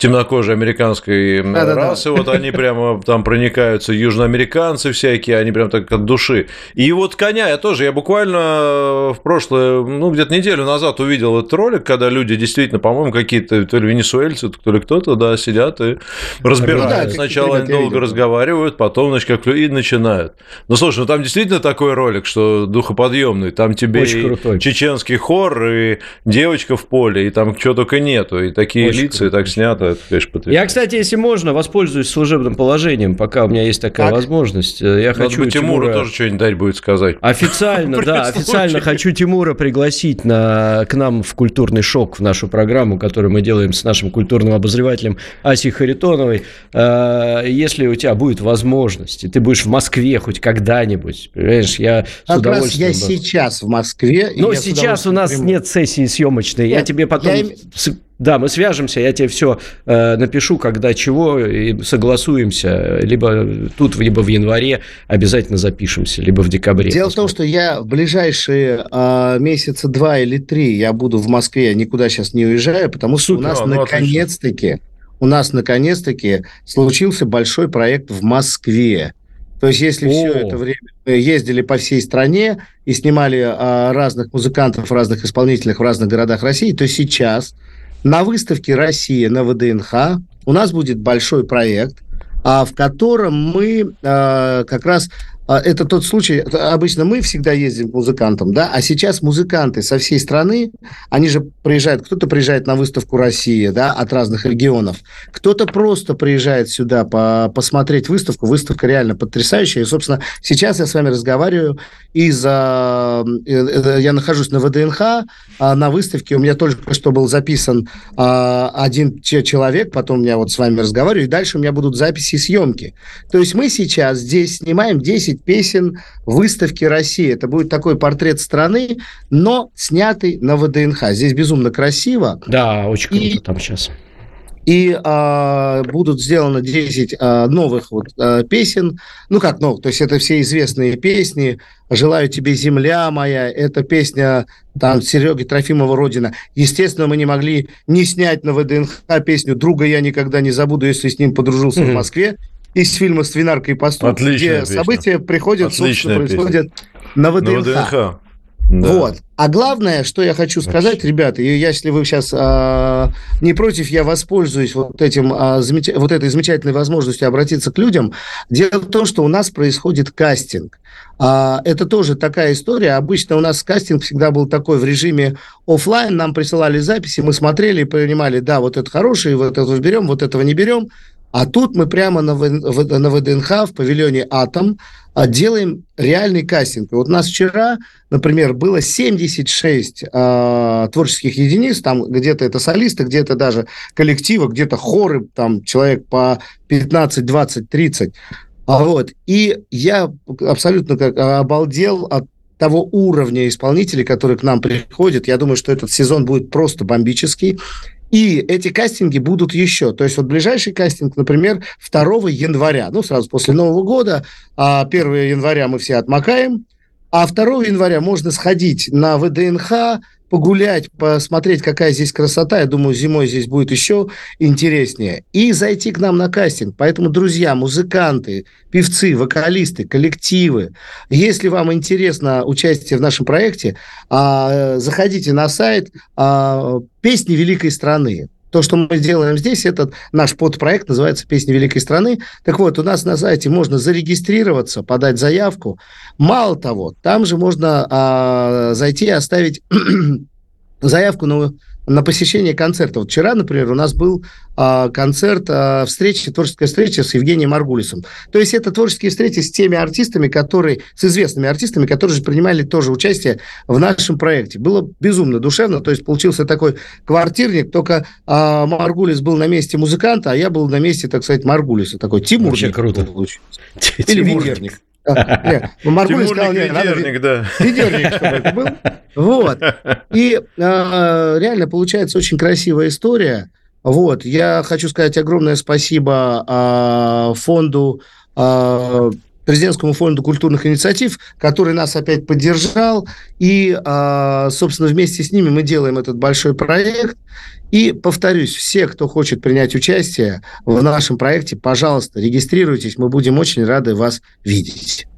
темнокожей американской Да-да-да. расы, вот они прямо там проникаются, южноамериканцы всякие, они прям так от души. И вот коня я тоже, я буквально в прошлое, ну, где-то неделю назад увидел этот ролик, когда люди действительно, по-моему, какие-то то ли венесуэльцы, то ли кто-то, да, сидят и разбирают. Да, Сначала они долго видел. разговаривают, потом, значит, как и начинают. Ну, слушай, ну там действительно такой ролик, что духоподъемный, там тебе Очень и крутой. чеченский хор, и девочка в поле, и там чего только нету, и такие Очень лица, и так снято, это, конечно, потрясающе. Я, кстати, если можно, воспользуюсь служебным положением, пока у меня есть такая Так. возможность. Э, Я Надо хочу бы Тимуру Тимура- тоже что-нибудь дать будет сказать. Официально, [LAUGHS] да, официально хочу Тимура пригласить на, к нам в «Культурный шок», в нашу программу, которую мы делаем с нашим культурным обозревателем Асей Харитоновой. Э, Если у тебя будет возможность, и ты будешь в Москве хоть когда-нибудь, понимаешь, я с Как раз удовольствием... я бы- сейчас в Москве. и Ну, я с сейчас у нас приму. нет сессии съемочной. я Нет, тебе потом... я с- Да, мы свяжемся, я тебе все напишу, когда чего, и согласуемся. Либо тут, либо в январе обязательно запишемся, либо в декабре. Дело в том, что я в ближайшие а, месяца два или три я буду в Москве, я никуда сейчас не уезжаю, потому что Супер, у нас ну, отлично. наконец-таки, у нас наконец-таки случился большой проект в Москве. То есть, если О. все это время мы ездили по всей стране и снимали а, разных музыкантов, разных исполнителей в разных городах России, то сейчас на выставке «Россия» на ВДНХ у нас будет большой проект, а, в котором мы а, как раз это тот случай, обычно мы всегда ездим к музыкантам, да, а сейчас музыканты со всей страны, они же приезжают, кто-то приезжает на выставку России, да, от разных регионов, кто-то просто приезжает сюда по, посмотреть выставку, выставка реально потрясающая, и, собственно, сейчас я с вами разговариваю из, а, э, э, я нахожусь на ВДНХ, а, на выставке, у меня только что был записан а, один че- человек, потом я вот с вами разговариваю, и дальше у меня будут записи и съемки. То есть мы сейчас здесь снимаем 10 песен выставки России. Это будет такой портрет страны, но снятый на ВДНХ. Здесь безумно красиво. Да, очень круто И- там сейчас. И а, будут сделаны 10 а, новых вот, а, песен. Ну, как новых, то есть это все известные песни. «Желаю тебе, земля моя», это песня там Сереги Трофимова «Родина». Естественно, мы не могли не снять на ВДНХ песню «Друга я никогда не забуду, если с ним подружился в Мгм. Москве» из фильма «Свинарка и пастух», Отличная где песня. события приходят, Отличная собственно, происходят на На ВДНХ. ВДНХ. Да. Вот. А главное, что я хочу сказать, ребята, и если вы сейчас а, не против, я воспользуюсь вот, этим, а, замеч... вот этой замечательной возможностью обратиться к людям. Дело в том, что у нас происходит кастинг. А, это тоже такая история. Обычно у нас кастинг всегда был такой в режиме офлайн. Нам присылали записи, мы смотрели и понимали, да, вот это хороший, вот это берем, вот этого не берем. А тут мы прямо на, в, на ВДНХ в павильоне «Атом» а, делаем реальный кастинг. Вот у нас вчера, например, было 76 э, творческих единиц, там где-то это солисты, где-то даже коллективы, где-то хоры, там человек по 15, 20, 30. Вот. И я абсолютно как обалдел от того уровня исполнителей, которые к нам приходят. Я думаю, что этот сезон будет просто бомбический. И эти кастинги будут еще. То есть вот ближайший кастинг, например, 2 января, ну, сразу после Нового года, 1 а января мы все отмокаем, а 2 января можно сходить на ВДНХ, погулять, посмотреть, какая здесь красота. Я думаю, зимой здесь будет еще интереснее. И зайти к нам на кастинг. Поэтому, друзья, музыканты, певцы, вокалисты, коллективы, если вам интересно участие в нашем проекте, а, заходите на сайт а, «Песни великой страны». То, что мы делаем здесь, этот наш подпроект называется «Песни великой страны». Так вот, у нас на сайте можно зарегистрироваться, подать заявку. Мало того, там же можно а, зайти и оставить [CLEARS THROAT] заявку на на посещение концерта. Вот вчера, например, у нас был а, концерт, а, встреча, творческая встреча с Евгением Маргулисом. То есть это творческие встречи с теми артистами, которые, с известными артистами, которые же принимали тоже участие в нашем проекте. Было безумно душевно, то есть получился такой квартирник, только а, Маргулис был на месте музыканта, а я был на месте, так сказать, Маргулиса. Такой Тимур. Вообще круто. Получился. Или Вигерник. [LAUGHS] Ну, Маргулис сказал, нет, ведерник, да. Ведерник, чтобы это был. Вот. И а, реально получается очень красивая история. Вот. Я хочу сказать огромное спасибо а, фонду а, президентскому фонду культурных инициатив, который нас опять поддержал. И, собственно, вместе с ними мы делаем этот большой проект. И, повторюсь, все, кто хочет принять участие в нашем проекте, пожалуйста, регистрируйтесь, мы будем очень рады вас видеть.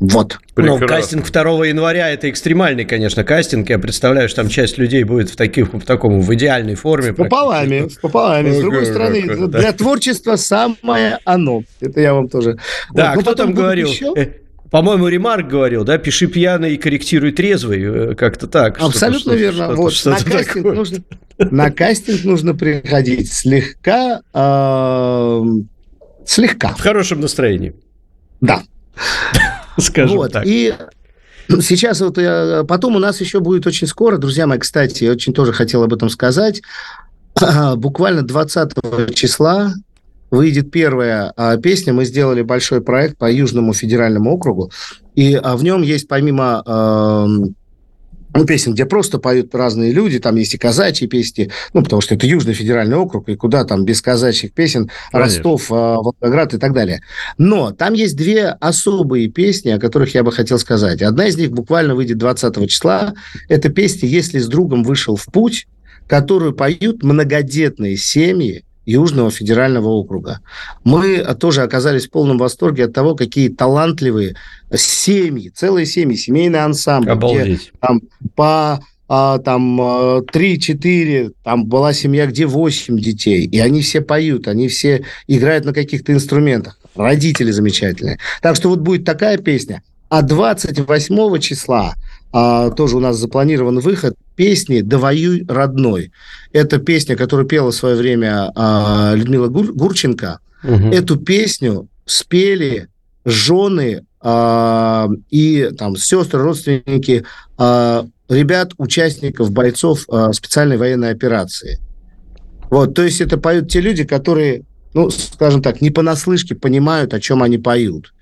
Вот. Ну, кастинг 2 января это экстремальный, конечно, кастинг. Я представляю, что там часть людей будет в, таких, в таком в идеальной форме. Пополами, пополами. С другой стороны, для творчества самое оно. Это я вам тоже. Да, вот, кто там говорил? Еще? Э, по-моему, Ремарк говорил, да, пиши пьяный и корректируй трезвый, э, как-то так. Абсолютно что верно. Что вот, что на, кастинг нужно, на кастинг нужно приходить слегка, э, слегка. В хорошем настроении. Да. [LAUGHS] Скажем вот, так. И сейчас вот я, потом у нас еще будет очень скоро, друзья мои, кстати, я очень тоже хотел об этом сказать, [CLEARS THROAT] буквально 20 числа выйдет первая а, песня. Мы сделали большой проект по Южному федеральному округу, и а, в нем есть помимо а, ну, песен, где просто поют разные люди, там есть и казачьи песни, ну, потому что это Южный федеральный округ, и куда там без казачьих песен, Конечно. Ростов, а, Волгоград и так далее. Но там есть две особые песни, о которых я бы хотел сказать. Одна из них буквально выйдет 20 числа. Это песня «Если с другом вышел в путь», которую поют многодетные семьи, Южного федерального округа. Мы тоже оказались в полном восторге от того, какие талантливые семьи, целые семьи, семейные ансамбли. Обалдеть. Где, там, по а, там 3-4, там была семья, где 8 детей, и они все поют, они все играют на каких-то инструментах. Родители замечательные. Так что вот будет такая песня. А 28 числа а, тоже у нас запланирован выход песни «Довоюй, родной». Это песня, которую пела в свое время а, Людмила Гур, Гурченко. Угу. Эту песню спели жены а, и там сестры, родственники а, ребят, участников, бойцов а, специальной военной операции. Вот, то есть это поют те люди, которые, ну, скажем так, не понаслышке понимают, о чем они поют.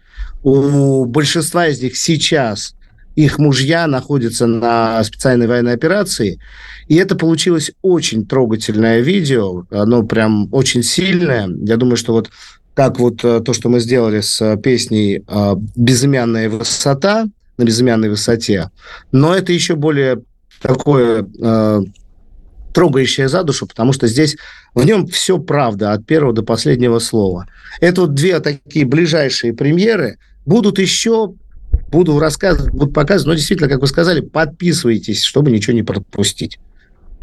У большинства из них сейчас их мужья находятся на специальной военной операции. И это получилось очень трогательное видео. Оно прям очень сильное. Я думаю, что вот как вот э, то, что мы сделали с э, песней э, «Безымянная высота», на безымянной высоте, но это еще более такое трогающее за душу, потому что здесь в нем все правда от первого до последнего слова. Это вот две такие ближайшие премьеры. Будут еще буду рассказывать, буду показывать. Но действительно, как вы сказали, подписывайтесь, чтобы ничего не пропустить.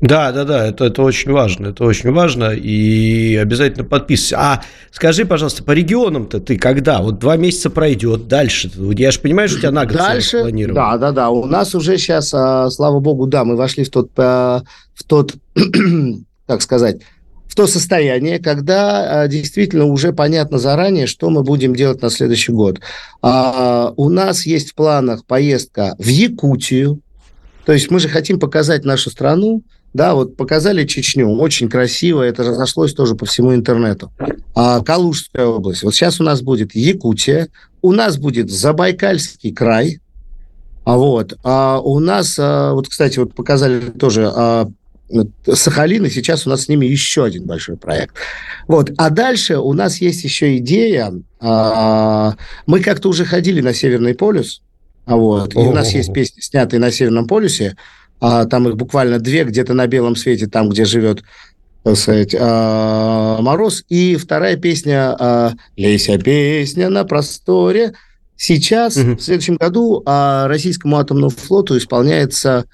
Да, да, да, это, это очень важно, это очень важно, и обязательно подписывайся. А скажи, пожалуйста, по регионам-то ты когда? Вот два месяца пройдет, дальше? Я же понимаю, что у тебя на год Дальше, да, да, да, у нас уже сейчас, а, слава богу, да, мы вошли в тот, в тот, [CLEARS THROAT] как сказать, в то состояние, когда а, действительно уже понятно заранее, что мы будем делать на следующий год. А, у нас есть в планах поездка в Якутию, то есть мы же хотим показать нашу страну, да, вот показали Чечню, очень красиво, это разошлось тоже по всему интернету. А, Калужская область. Вот сейчас у нас будет Якутия, у нас будет Забайкальский край, а вот, а у нас, а, вот, кстати, вот показали тоже Сахалин, и сейчас у нас с ними еще один большой проект. Вот, а дальше у нас есть еще идея, а, мы как-то уже ходили на Северный полюс, а вот, и у нас есть песни, снятые на Северном полюсе, а, там их буквально две, где-то на белом свете, там, где живет так сказать, Мороз. И вторая песня «Лейся песня на просторе». Сейчас, угу. в следующем году, российскому атомному флоту исполняется,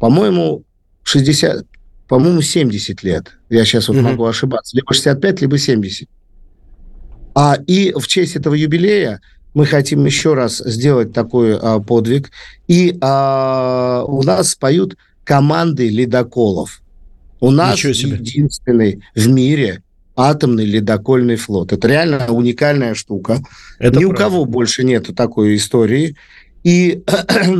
по-моему, 60, по-моему, 70 лет. Я сейчас вот угу. могу ошибаться. Либо 65, либо 70. А, и в честь этого юбилея мы хотим еще раз сделать такой а, подвиг. И а, у нас поют команды ледоколов. У нас единственный в мире атомный ледокольный флот. Это реально уникальная штука. Это Ни правда. у кого больше нету такой истории. И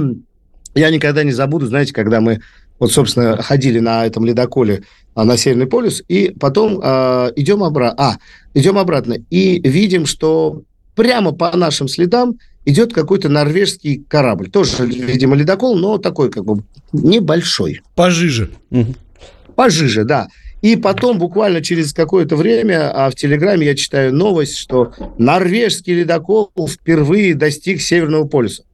[CLEARS THROAT] я никогда не забуду, знаете, когда мы вот, собственно, ходили на этом ледоколе а, на Северный полюс, и потом э, идем, обра... а, идем обратно и видим, что прямо по нашим следам идет какой-то норвежский корабль. Тоже, видимо, ледокол, но такой как бы небольшой. Пожиже. Пожиже, да. И потом, буквально через какое-то время, а в Телеграме я читаю новость, что норвежский ледокол впервые достиг Северного полюса.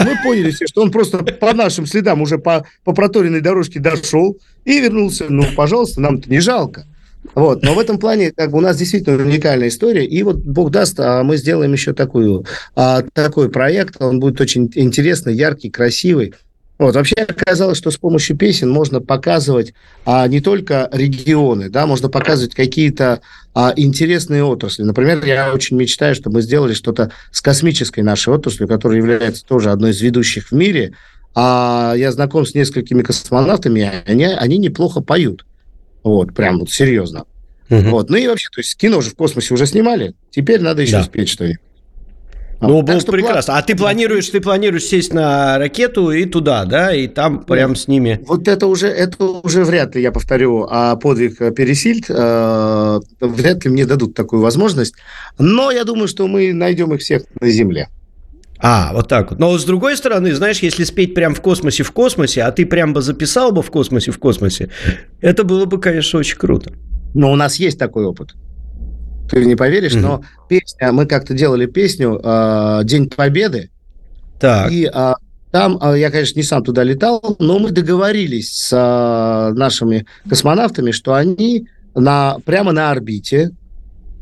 Мы поняли все, что он просто по нашим следам уже по, по проторенной дорожке дошел и вернулся. Ну, пожалуйста, нам-то не жалко. Вот. Но в этом плане как бы, у нас действительно уникальная история. И вот Бог даст, а мы сделаем еще такую, а, такой проект. Он будет очень интересный, яркий, красивый. Вот. Вообще оказалось, что с помощью песен можно показывать а, не только регионы, да, можно показывать какие-то а, интересные отрасли. Например, я очень мечтаю, чтобы мы сделали что-то с космической нашей отраслью, которая является тоже одной из ведущих в мире. А я знаком с несколькими космонавтами, они, они неплохо поют. Вот, прям вот серьезно. Угу. Вот. Ну и вообще, то есть кино же в космосе уже снимали, теперь надо еще да. спеть что-нибудь. Ну, было прекрасно. План... А ты планируешь, ты планируешь сесть на ракету и туда, да, и там прям с ними. Вот это уже, это уже вряд ли, я повторю, а подвиг Пересильд, э, вряд ли мне дадут такую возможность. Но я думаю, что мы найдем их всех на Земле. А, вот так вот. Но с другой стороны, знаешь, если спеть прям в космосе в космосе, а ты прям бы записал бы в космосе в космосе, это было бы, конечно, очень круто. Но у нас есть такой опыт. Ты не поверишь, mm-hmm. но песня, мы как-то делали песню э, День Победы. Так. И э, там, э, я, конечно, не сам туда летал, но мы договорились с э, нашими космонавтами, что они на, прямо на орбите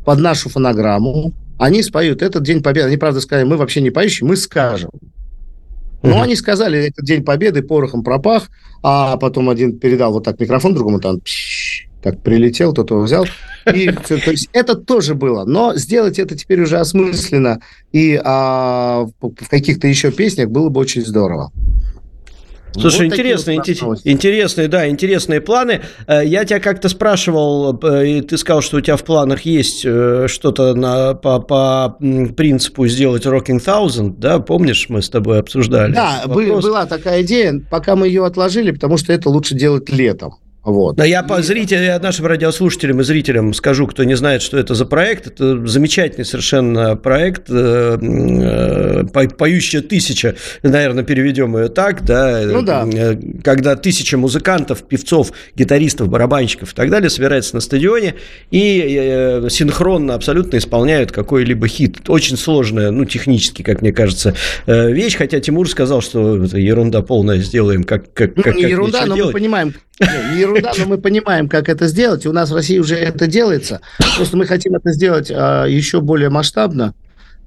под нашу фонограмму они споют этот День Победы. Они, правда, сказали, мы вообще не поющие, мы скажем. Но они сказали, этот День Победы порохом пропах, а потом один передал вот так микрофон другому, там пш, так прилетел, тот его взял. И, [LAUGHS] то есть это тоже было. Но сделать это теперь уже осмысленно и а, в каких-то еще песнях было бы очень здорово. Слушай, вот интересные, вот интересные, да, интересные планы. Э, я тебя как-то спрашивал, э, и ты сказал, что у тебя в планах есть э, что-то на, по, по принципу сделать Rocking Thousand, да, помнишь, мы с тобой обсуждали? Да, была такая идея, пока мы ее отложили, потому что это лучше делать летом. Вот. Но я по зрителям, нашим радиослушателям и зрителям скажу, кто не знает, что это за проект. Это замечательный совершенно проект. Э, э, Поющая тысяча, наверное, переведем ее так, да, ну, да. Э, когда тысяча музыкантов, певцов, гитаристов, барабанщиков и так далее собирается на стадионе и синхронно абсолютно исполняют какой-либо хит. Очень сложная, ну, технически, как мне кажется, вещь, хотя Тимур сказал, что это ерунда полная, сделаем как, как, ну, как не ерунда, но делать. мы понимаем, не ерунда, но мы понимаем, как это сделать. У нас в России уже это делается. Просто мы хотим это сделать а, еще более масштабно.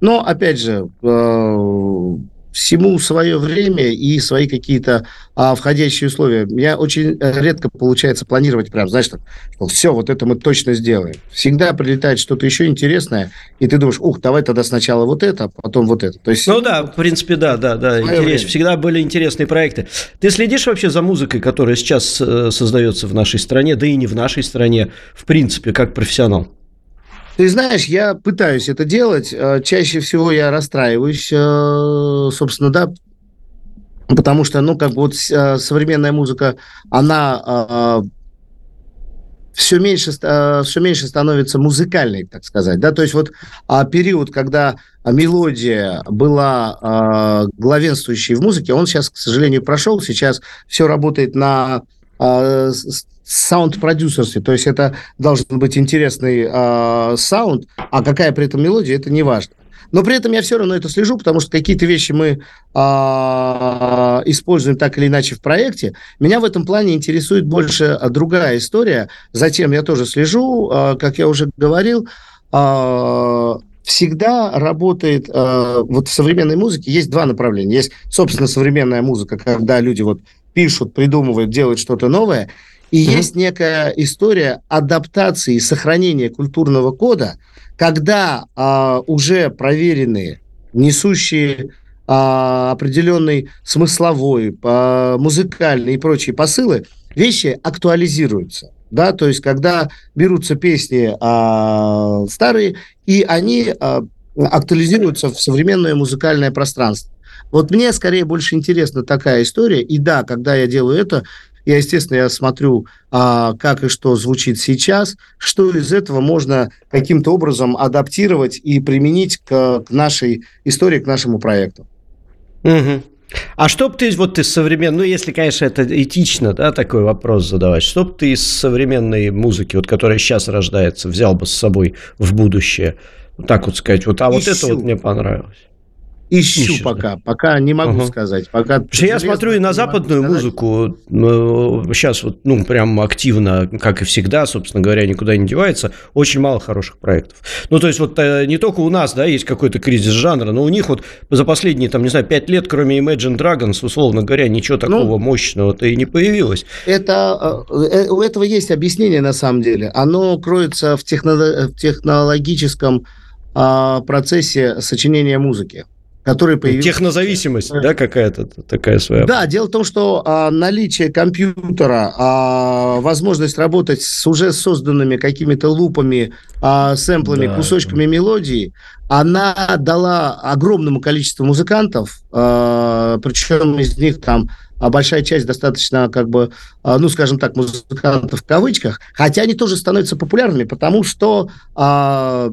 Но, опять же, э, всему свое время и свои какие-то а, входящие условия. Меня очень редко получается планировать прям, знаешь, так, что все, вот это мы точно сделаем. Всегда прилетает что-то еще интересное, и ты думаешь, ух, давай тогда сначала вот это, а потом вот это. То есть, ну да, в принципе, да, да, да. Интерес. Всегда были интересные проекты. Ты следишь вообще за музыкой, которая сейчас э, создается в нашей стране, да и не в нашей стране, в принципе, как профессионал? Ты знаешь, я пытаюсь это делать. Э, чаще всего я расстраиваюсь, э, собственно, да, потому что, ну, как бы вот э, современная музыка, она все меньше, все меньше становится музыкальной, так сказать. Да? То есть вот а, период, когда мелодия была главенствующей в музыке, он сейчас, к сожалению, прошел. Сейчас все работает на саунд-продюсерстве, то есть это должен быть интересный э, саунд, а какая при этом мелодия, это не важно. Но при этом я все равно это слежу, потому что какие-то вещи мы э, используем так или иначе в проекте. Меня в этом плане интересует больше другая история. Затем я тоже слежу, э, как я уже говорил, э, всегда работает, э, вот в современной музыке есть два направления. Есть, собственно, современная музыка, когда люди вот пишут, придумывают, делают что-то новое – и mm-hmm. есть некая история адаптации и сохранения культурного кода, когда а, уже проверенные, несущие а, определенный смысловой, а, музыкальный и прочие посылы, вещи актуализируются. Да, то есть, когда берутся песни а, старые, и они а, актуализируются в современное музыкальное пространство. Вот мне скорее больше интересна такая история. И да, когда я делаю это, я, естественно, я смотрю, а, как и что звучит сейчас, что из этого можно каким-то образом адаптировать и применить к, к нашей истории, к нашему проекту. Угу. А что бы ты, вот ты современный, ну, если, конечно, это этично, да, такой вопрос задавать, что бы ты из современной музыки, вот, которая сейчас рождается, взял бы с собой в будущее? Так вот сказать, вот, а вот это вот мне понравилось. Ищу Ищешь, пока, пока не могу угу. сказать. Пока я смотрю и на западную музыку, ну, сейчас вот, ну, прям активно, как и всегда, собственно говоря, никуда не девается, очень мало хороших проектов. Ну, то есть вот э, не только у нас, да, есть какой-то кризис жанра, но у них вот за последние, там, не знаю, пять лет, кроме Imagine Dragons, условно говоря, ничего такого ну, мощного-то и не появилось. Это, э, у этого есть объяснение, на самом деле. Оно кроется в, техно, в технологическом а, процессе сочинения музыки который появился... Технозависимость, да, какая-то такая своя? Да, дело в том, что а, наличие компьютера, а, возможность работать с уже созданными какими-то лупами, а, сэмплами, да. кусочками мелодии, она дала огромному количеству музыкантов, а, причем из них там а большая часть достаточно, как бы, а, ну, скажем так, музыкантов в кавычках, хотя они тоже становятся популярными, потому что а,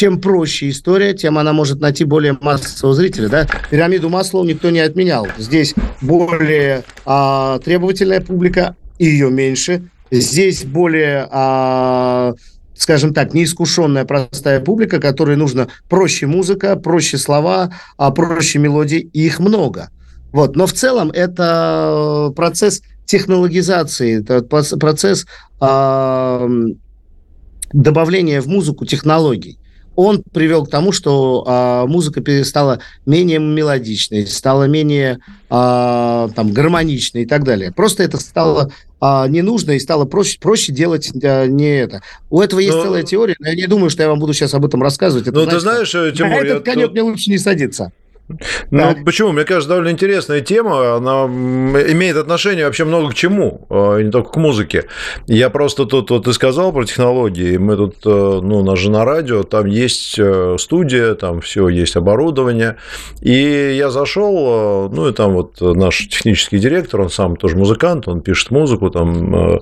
чем проще история, тем она может найти более массового зрителя. Да? Пирамиду Маслоу никто не отменял. Здесь более а, требовательная публика, и ее меньше. Здесь более, а, скажем так, неискушенная простая публика, которой нужно проще музыка, проще слова, а проще мелодии, и их много. Вот. Но в целом это процесс технологизации, это процесс а, добавления в музыку технологий он привел к тому, что а, музыка стала менее мелодичной, стала менее а, там, гармоничной и так далее. Просто это стало а, не нужно и стало проще, проще делать а, не это. У этого есть но... целая теория, но я не думаю, что я вам буду сейчас об этом рассказывать. Это, ну, ты знаешь, э, [LAUGHS] Тимур... На этот конек тут... мне лучше не садиться. Ну, так. почему? Мне кажется, довольно интересная тема. Она имеет отношение вообще много к чему, и не только к музыке. Я просто тут, вот ты сказал про технологии. Мы тут, э, ну, у нас же на радио, там есть э, студия, там все есть оборудование. И я зашел, э, ну, и там вот наш технический директор, он сам тоже музыкант, он пишет музыку, там,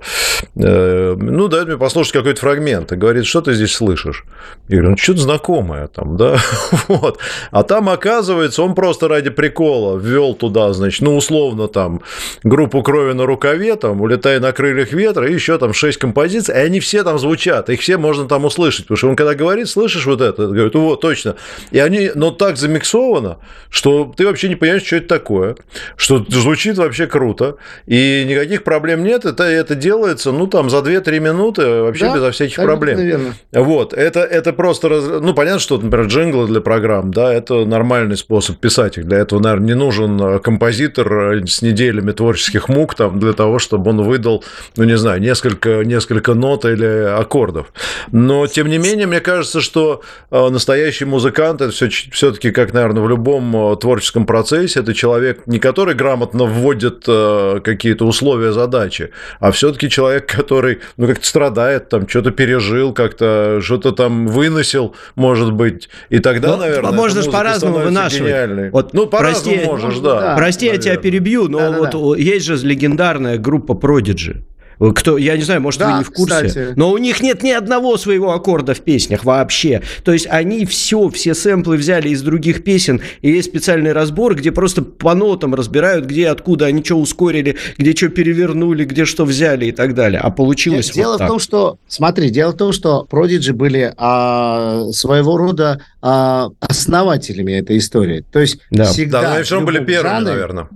ну, дает мне послушать какой-то фрагмент и говорит, что ты здесь слышишь? Я говорю, ну, что-то знакомое там, да, [LAUGHS] вот. А там, оказывается, оказывается, он просто ради прикола ввел туда, значит, ну, условно, там, группу крови на рукаве, там, улетая на крыльях ветра, и еще там шесть композиций, и они все там звучат, их все можно там услышать, потому что он когда говорит, слышишь вот это, говорит, вот, точно, и они, но так замиксовано, что ты вообще не понимаешь, что это такое, что звучит вообще круто, и никаких проблем нет, это, это делается, ну, там, за 2-3 минуты вообще да, безо всяких проблем. Верно. Вот, это, это просто, ну, понятно, что, например, джинглы для программ, да, это нормальный способ способ писать их. Для этого, наверное, не нужен э, композитор э, с неделями творческих мук там, для того, чтобы он выдал, ну, не знаю, несколько, несколько нот или аккордов. Но, тем не менее, мне кажется, что настоящий музыкант – это все-таки, как, наверное, в любом творческом процессе, это человек, не который грамотно вводит какие-то условия задачи, а все-таки человек, который, ну, как-то страдает, там, что-то пережил, как-то что-то там выносил, может быть, и тогда, ну, наверное, можно же по-разному вынашивать. Вот, ну, прости, можешь, да. да прости, наверное. я тебя перебью, но да, вот да, да. есть же легендарная группа Prodigy. Кто, я не знаю, может, да, вы не в курсе, кстати. но у них нет ни одного своего аккорда в песнях вообще. То есть они все, все сэмплы взяли из других песен, и есть специальный разбор, где просто по нотам разбирают, где, откуда они что ускорили, где что перевернули, где что взяли и так далее. А получилось Дело вот в том, что, смотри, дело в том, что Prodigy были а, своего рода а, основателями этой истории. То есть да. всегда... Да, но они все равно были первыми, жанре, наверное.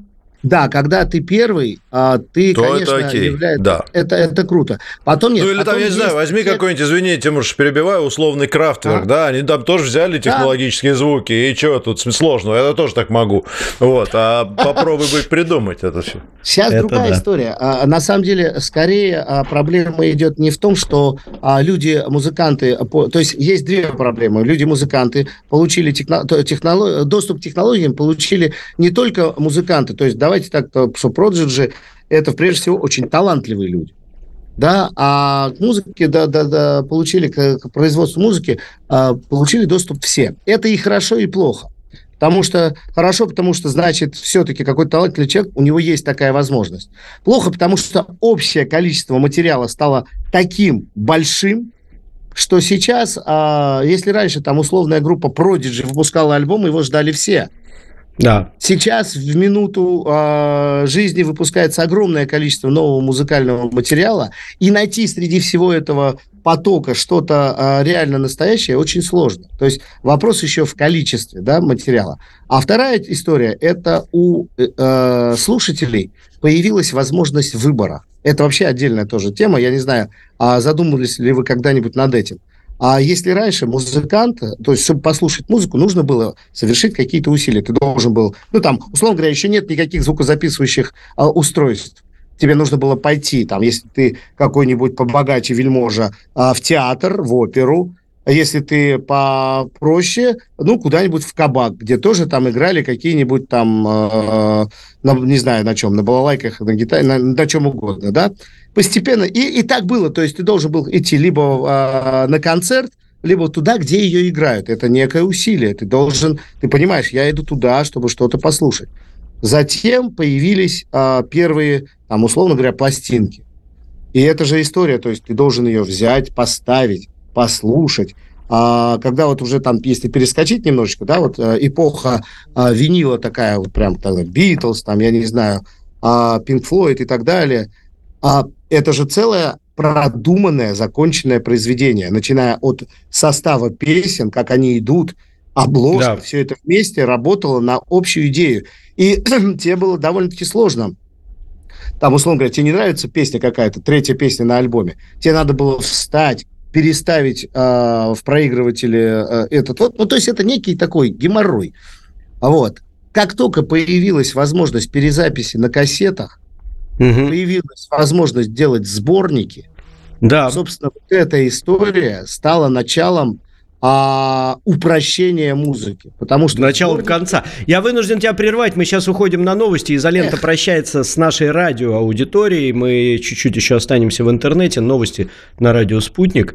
Да, когда ты первый, а, ты, То конечно, это окей. является... да. это, это круто. Потом нет. Ну или потом там, я не знаю, возьми какой-нибудь, извини, Тимур, перебиваю, условный Крафтверк, а? да, они там тоже взяли технологические да. звуки, и что тут сложного, я тоже так могу. Вот, а [LAUGHS] попробуй быть придумать это все. Сейчас это другая да. история. А, на самом деле, скорее а, проблема идет не в том, что люди, музыканты, то есть есть две проблемы. Люди-музыканты получили техно... технолог... доступ к технологиям, получили не только музыканты, то есть давайте так, что Prodigy – это, прежде всего, очень талантливые люди. Да, а к музыке, да, да, да, получили, к, к производству музыки а, получили доступ все. Это и хорошо, и плохо. Потому что хорошо, потому что значит все-таки какой-то талантливый человек, у него есть такая возможность. Плохо, потому что общее количество материала стало таким большим, что сейчас, а, если раньше там условная группа Prodigy выпускала альбом, его ждали все – да. Сейчас в минуту э, жизни выпускается огромное количество нового музыкального материала, и найти среди всего этого потока что-то э, реально настоящее очень сложно. То есть вопрос еще в количестве да, материала. А вторая история – это у э, слушателей появилась возможность выбора. Это вообще отдельная тоже тема. Я не знаю, а задумывались ли вы когда-нибудь над этим. А если раньше музыкант, то есть, чтобы послушать музыку, нужно было совершить какие-то усилия. Ты должен был, ну там, условно говоря, еще нет никаких звукозаписывающих а, устройств. Тебе нужно было пойти, там, если ты какой-нибудь побогаче вельможа, а, в театр, в оперу, а если ты попроще, ну, куда-нибудь в кабак, где тоже там играли какие-нибудь там, э, на, не знаю на чем, на балалайках, на гитаре, на, на чем угодно, да постепенно, и, и так было, то есть ты должен был идти либо э, на концерт, либо туда, где ее играют. Это некое усилие. Ты должен, ты понимаешь, я иду туда, чтобы что-то послушать. Затем появились э, первые, там, условно говоря, пластинки. И это же история, то есть ты должен ее взять, поставить, послушать. А когда вот уже там, если перескочить немножечко, да, вот э, эпоха э, винила такая, вот прям тогда Битлз, там, я не знаю, э, Pink Floyd и так далее – а это же целое продуманное, законченное произведение, начиная от состава песен, как они идут, обложка, да. все это вместе работало на общую идею. И [CLEARS THROAT] тебе было довольно-таки сложно. Там, условно говоря, тебе не нравится песня какая-то, третья песня на альбоме. Тебе надо было встать, переставить э, в проигрывателе э, этот вот. Ну, то есть это некий такой геморрой. Вот. Как только появилась возможность перезаписи на кассетах, угу. появилась возможность делать сборники, да. собственно, вот эта история стала началом а, упрощения музыки. Потому что Начало сборники... конца. Я вынужден тебя прервать. Мы сейчас уходим на новости. Изолента Эх. прощается с нашей радиоаудиторией. Мы чуть-чуть еще останемся в интернете. Новости на радио «Спутник».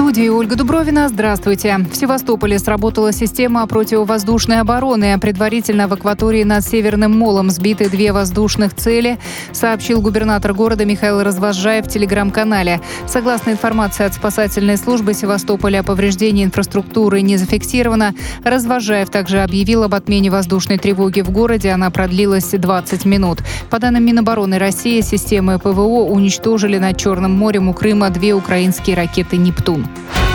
Студии Ольга Дубровина. Здравствуйте. В Севастополе сработала система противовоздушной обороны. Предварительно в акватории над Северным Молом сбиты две воздушных цели, сообщил губернатор города Михаил Развожаев в телеграм-канале. Согласно информации от спасательной службы Севастополя, повреждение инфраструктуры не зафиксировано. Развожаев также объявил об отмене воздушной тревоги в городе. Она продлилась 20 минут. По данным Минобороны России, системы ПВО уничтожили над Черным морем у Крыма две украинские ракеты «Нептун». now.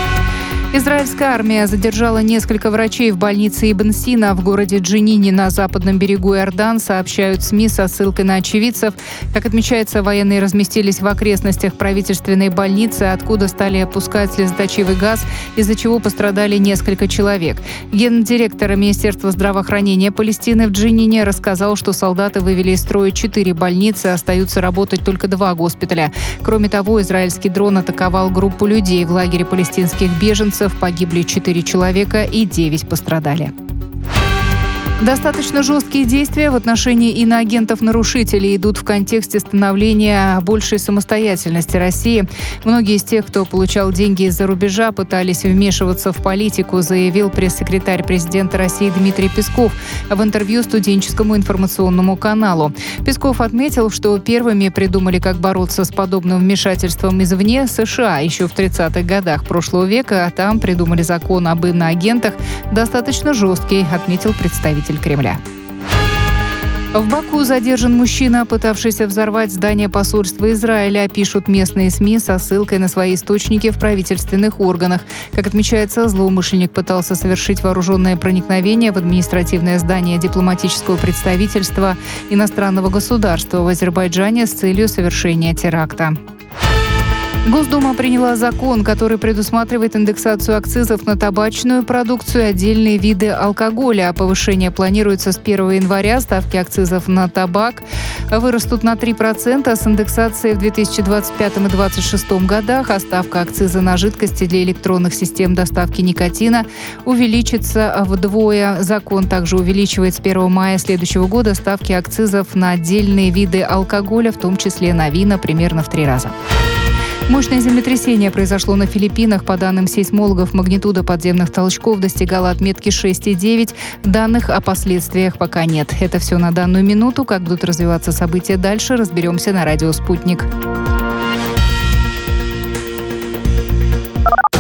Израильская армия задержала несколько врачей в больнице Ибн Сина в городе Джинини на западном берегу Иордан, сообщают СМИ со ссылкой на очевидцев. Как отмечается, военные разместились в окрестностях правительственной больницы, откуда стали опускать слезоточивый газ, из-за чего пострадали несколько человек. Гендиректор Министерства здравоохранения Палестины в Джинине рассказал, что солдаты вывели из строя четыре больницы, остаются работать только два госпиталя. Кроме того, израильский дрон атаковал группу людей в лагере палестинских беженцев погибли 4 человека и 9 пострадали. Достаточно жесткие действия в отношении иноагентов-нарушителей идут в контексте становления большей самостоятельности России. Многие из тех, кто получал деньги из-за рубежа, пытались вмешиваться в политику, заявил пресс-секретарь президента России Дмитрий Песков в интервью студенческому информационному каналу. Песков отметил, что первыми придумали, как бороться с подобным вмешательством извне США еще в 30-х годах прошлого века, а там придумали закон об иноагентах достаточно жесткий, отметил представитель представитель Кремля. В Баку задержан мужчина, пытавшийся взорвать здание посольства Израиля, пишут местные СМИ со ссылкой на свои источники в правительственных органах. Как отмечается, злоумышленник пытался совершить вооруженное проникновение в административное здание дипломатического представительства иностранного государства в Азербайджане с целью совершения теракта. Госдума приняла закон, который предусматривает индексацию акцизов на табачную продукцию и отдельные виды алкоголя. Повышение планируется с 1 января. Ставки акцизов на табак вырастут на 3% с индексацией в 2025 и 2026 годах, а ставка акциза на жидкости для электронных систем доставки никотина увеличится вдвое. Закон также увеличивает с 1 мая следующего года ставки акцизов на отдельные виды алкоголя, в том числе на вина, примерно в три раза. Мощное землетрясение произошло на Филиппинах. По данным сейсмологов, магнитуда подземных толчков достигала отметки 6,9. Данных о последствиях пока нет. Это все на данную минуту. Как будут развиваться события дальше, разберемся на радио «Спутник».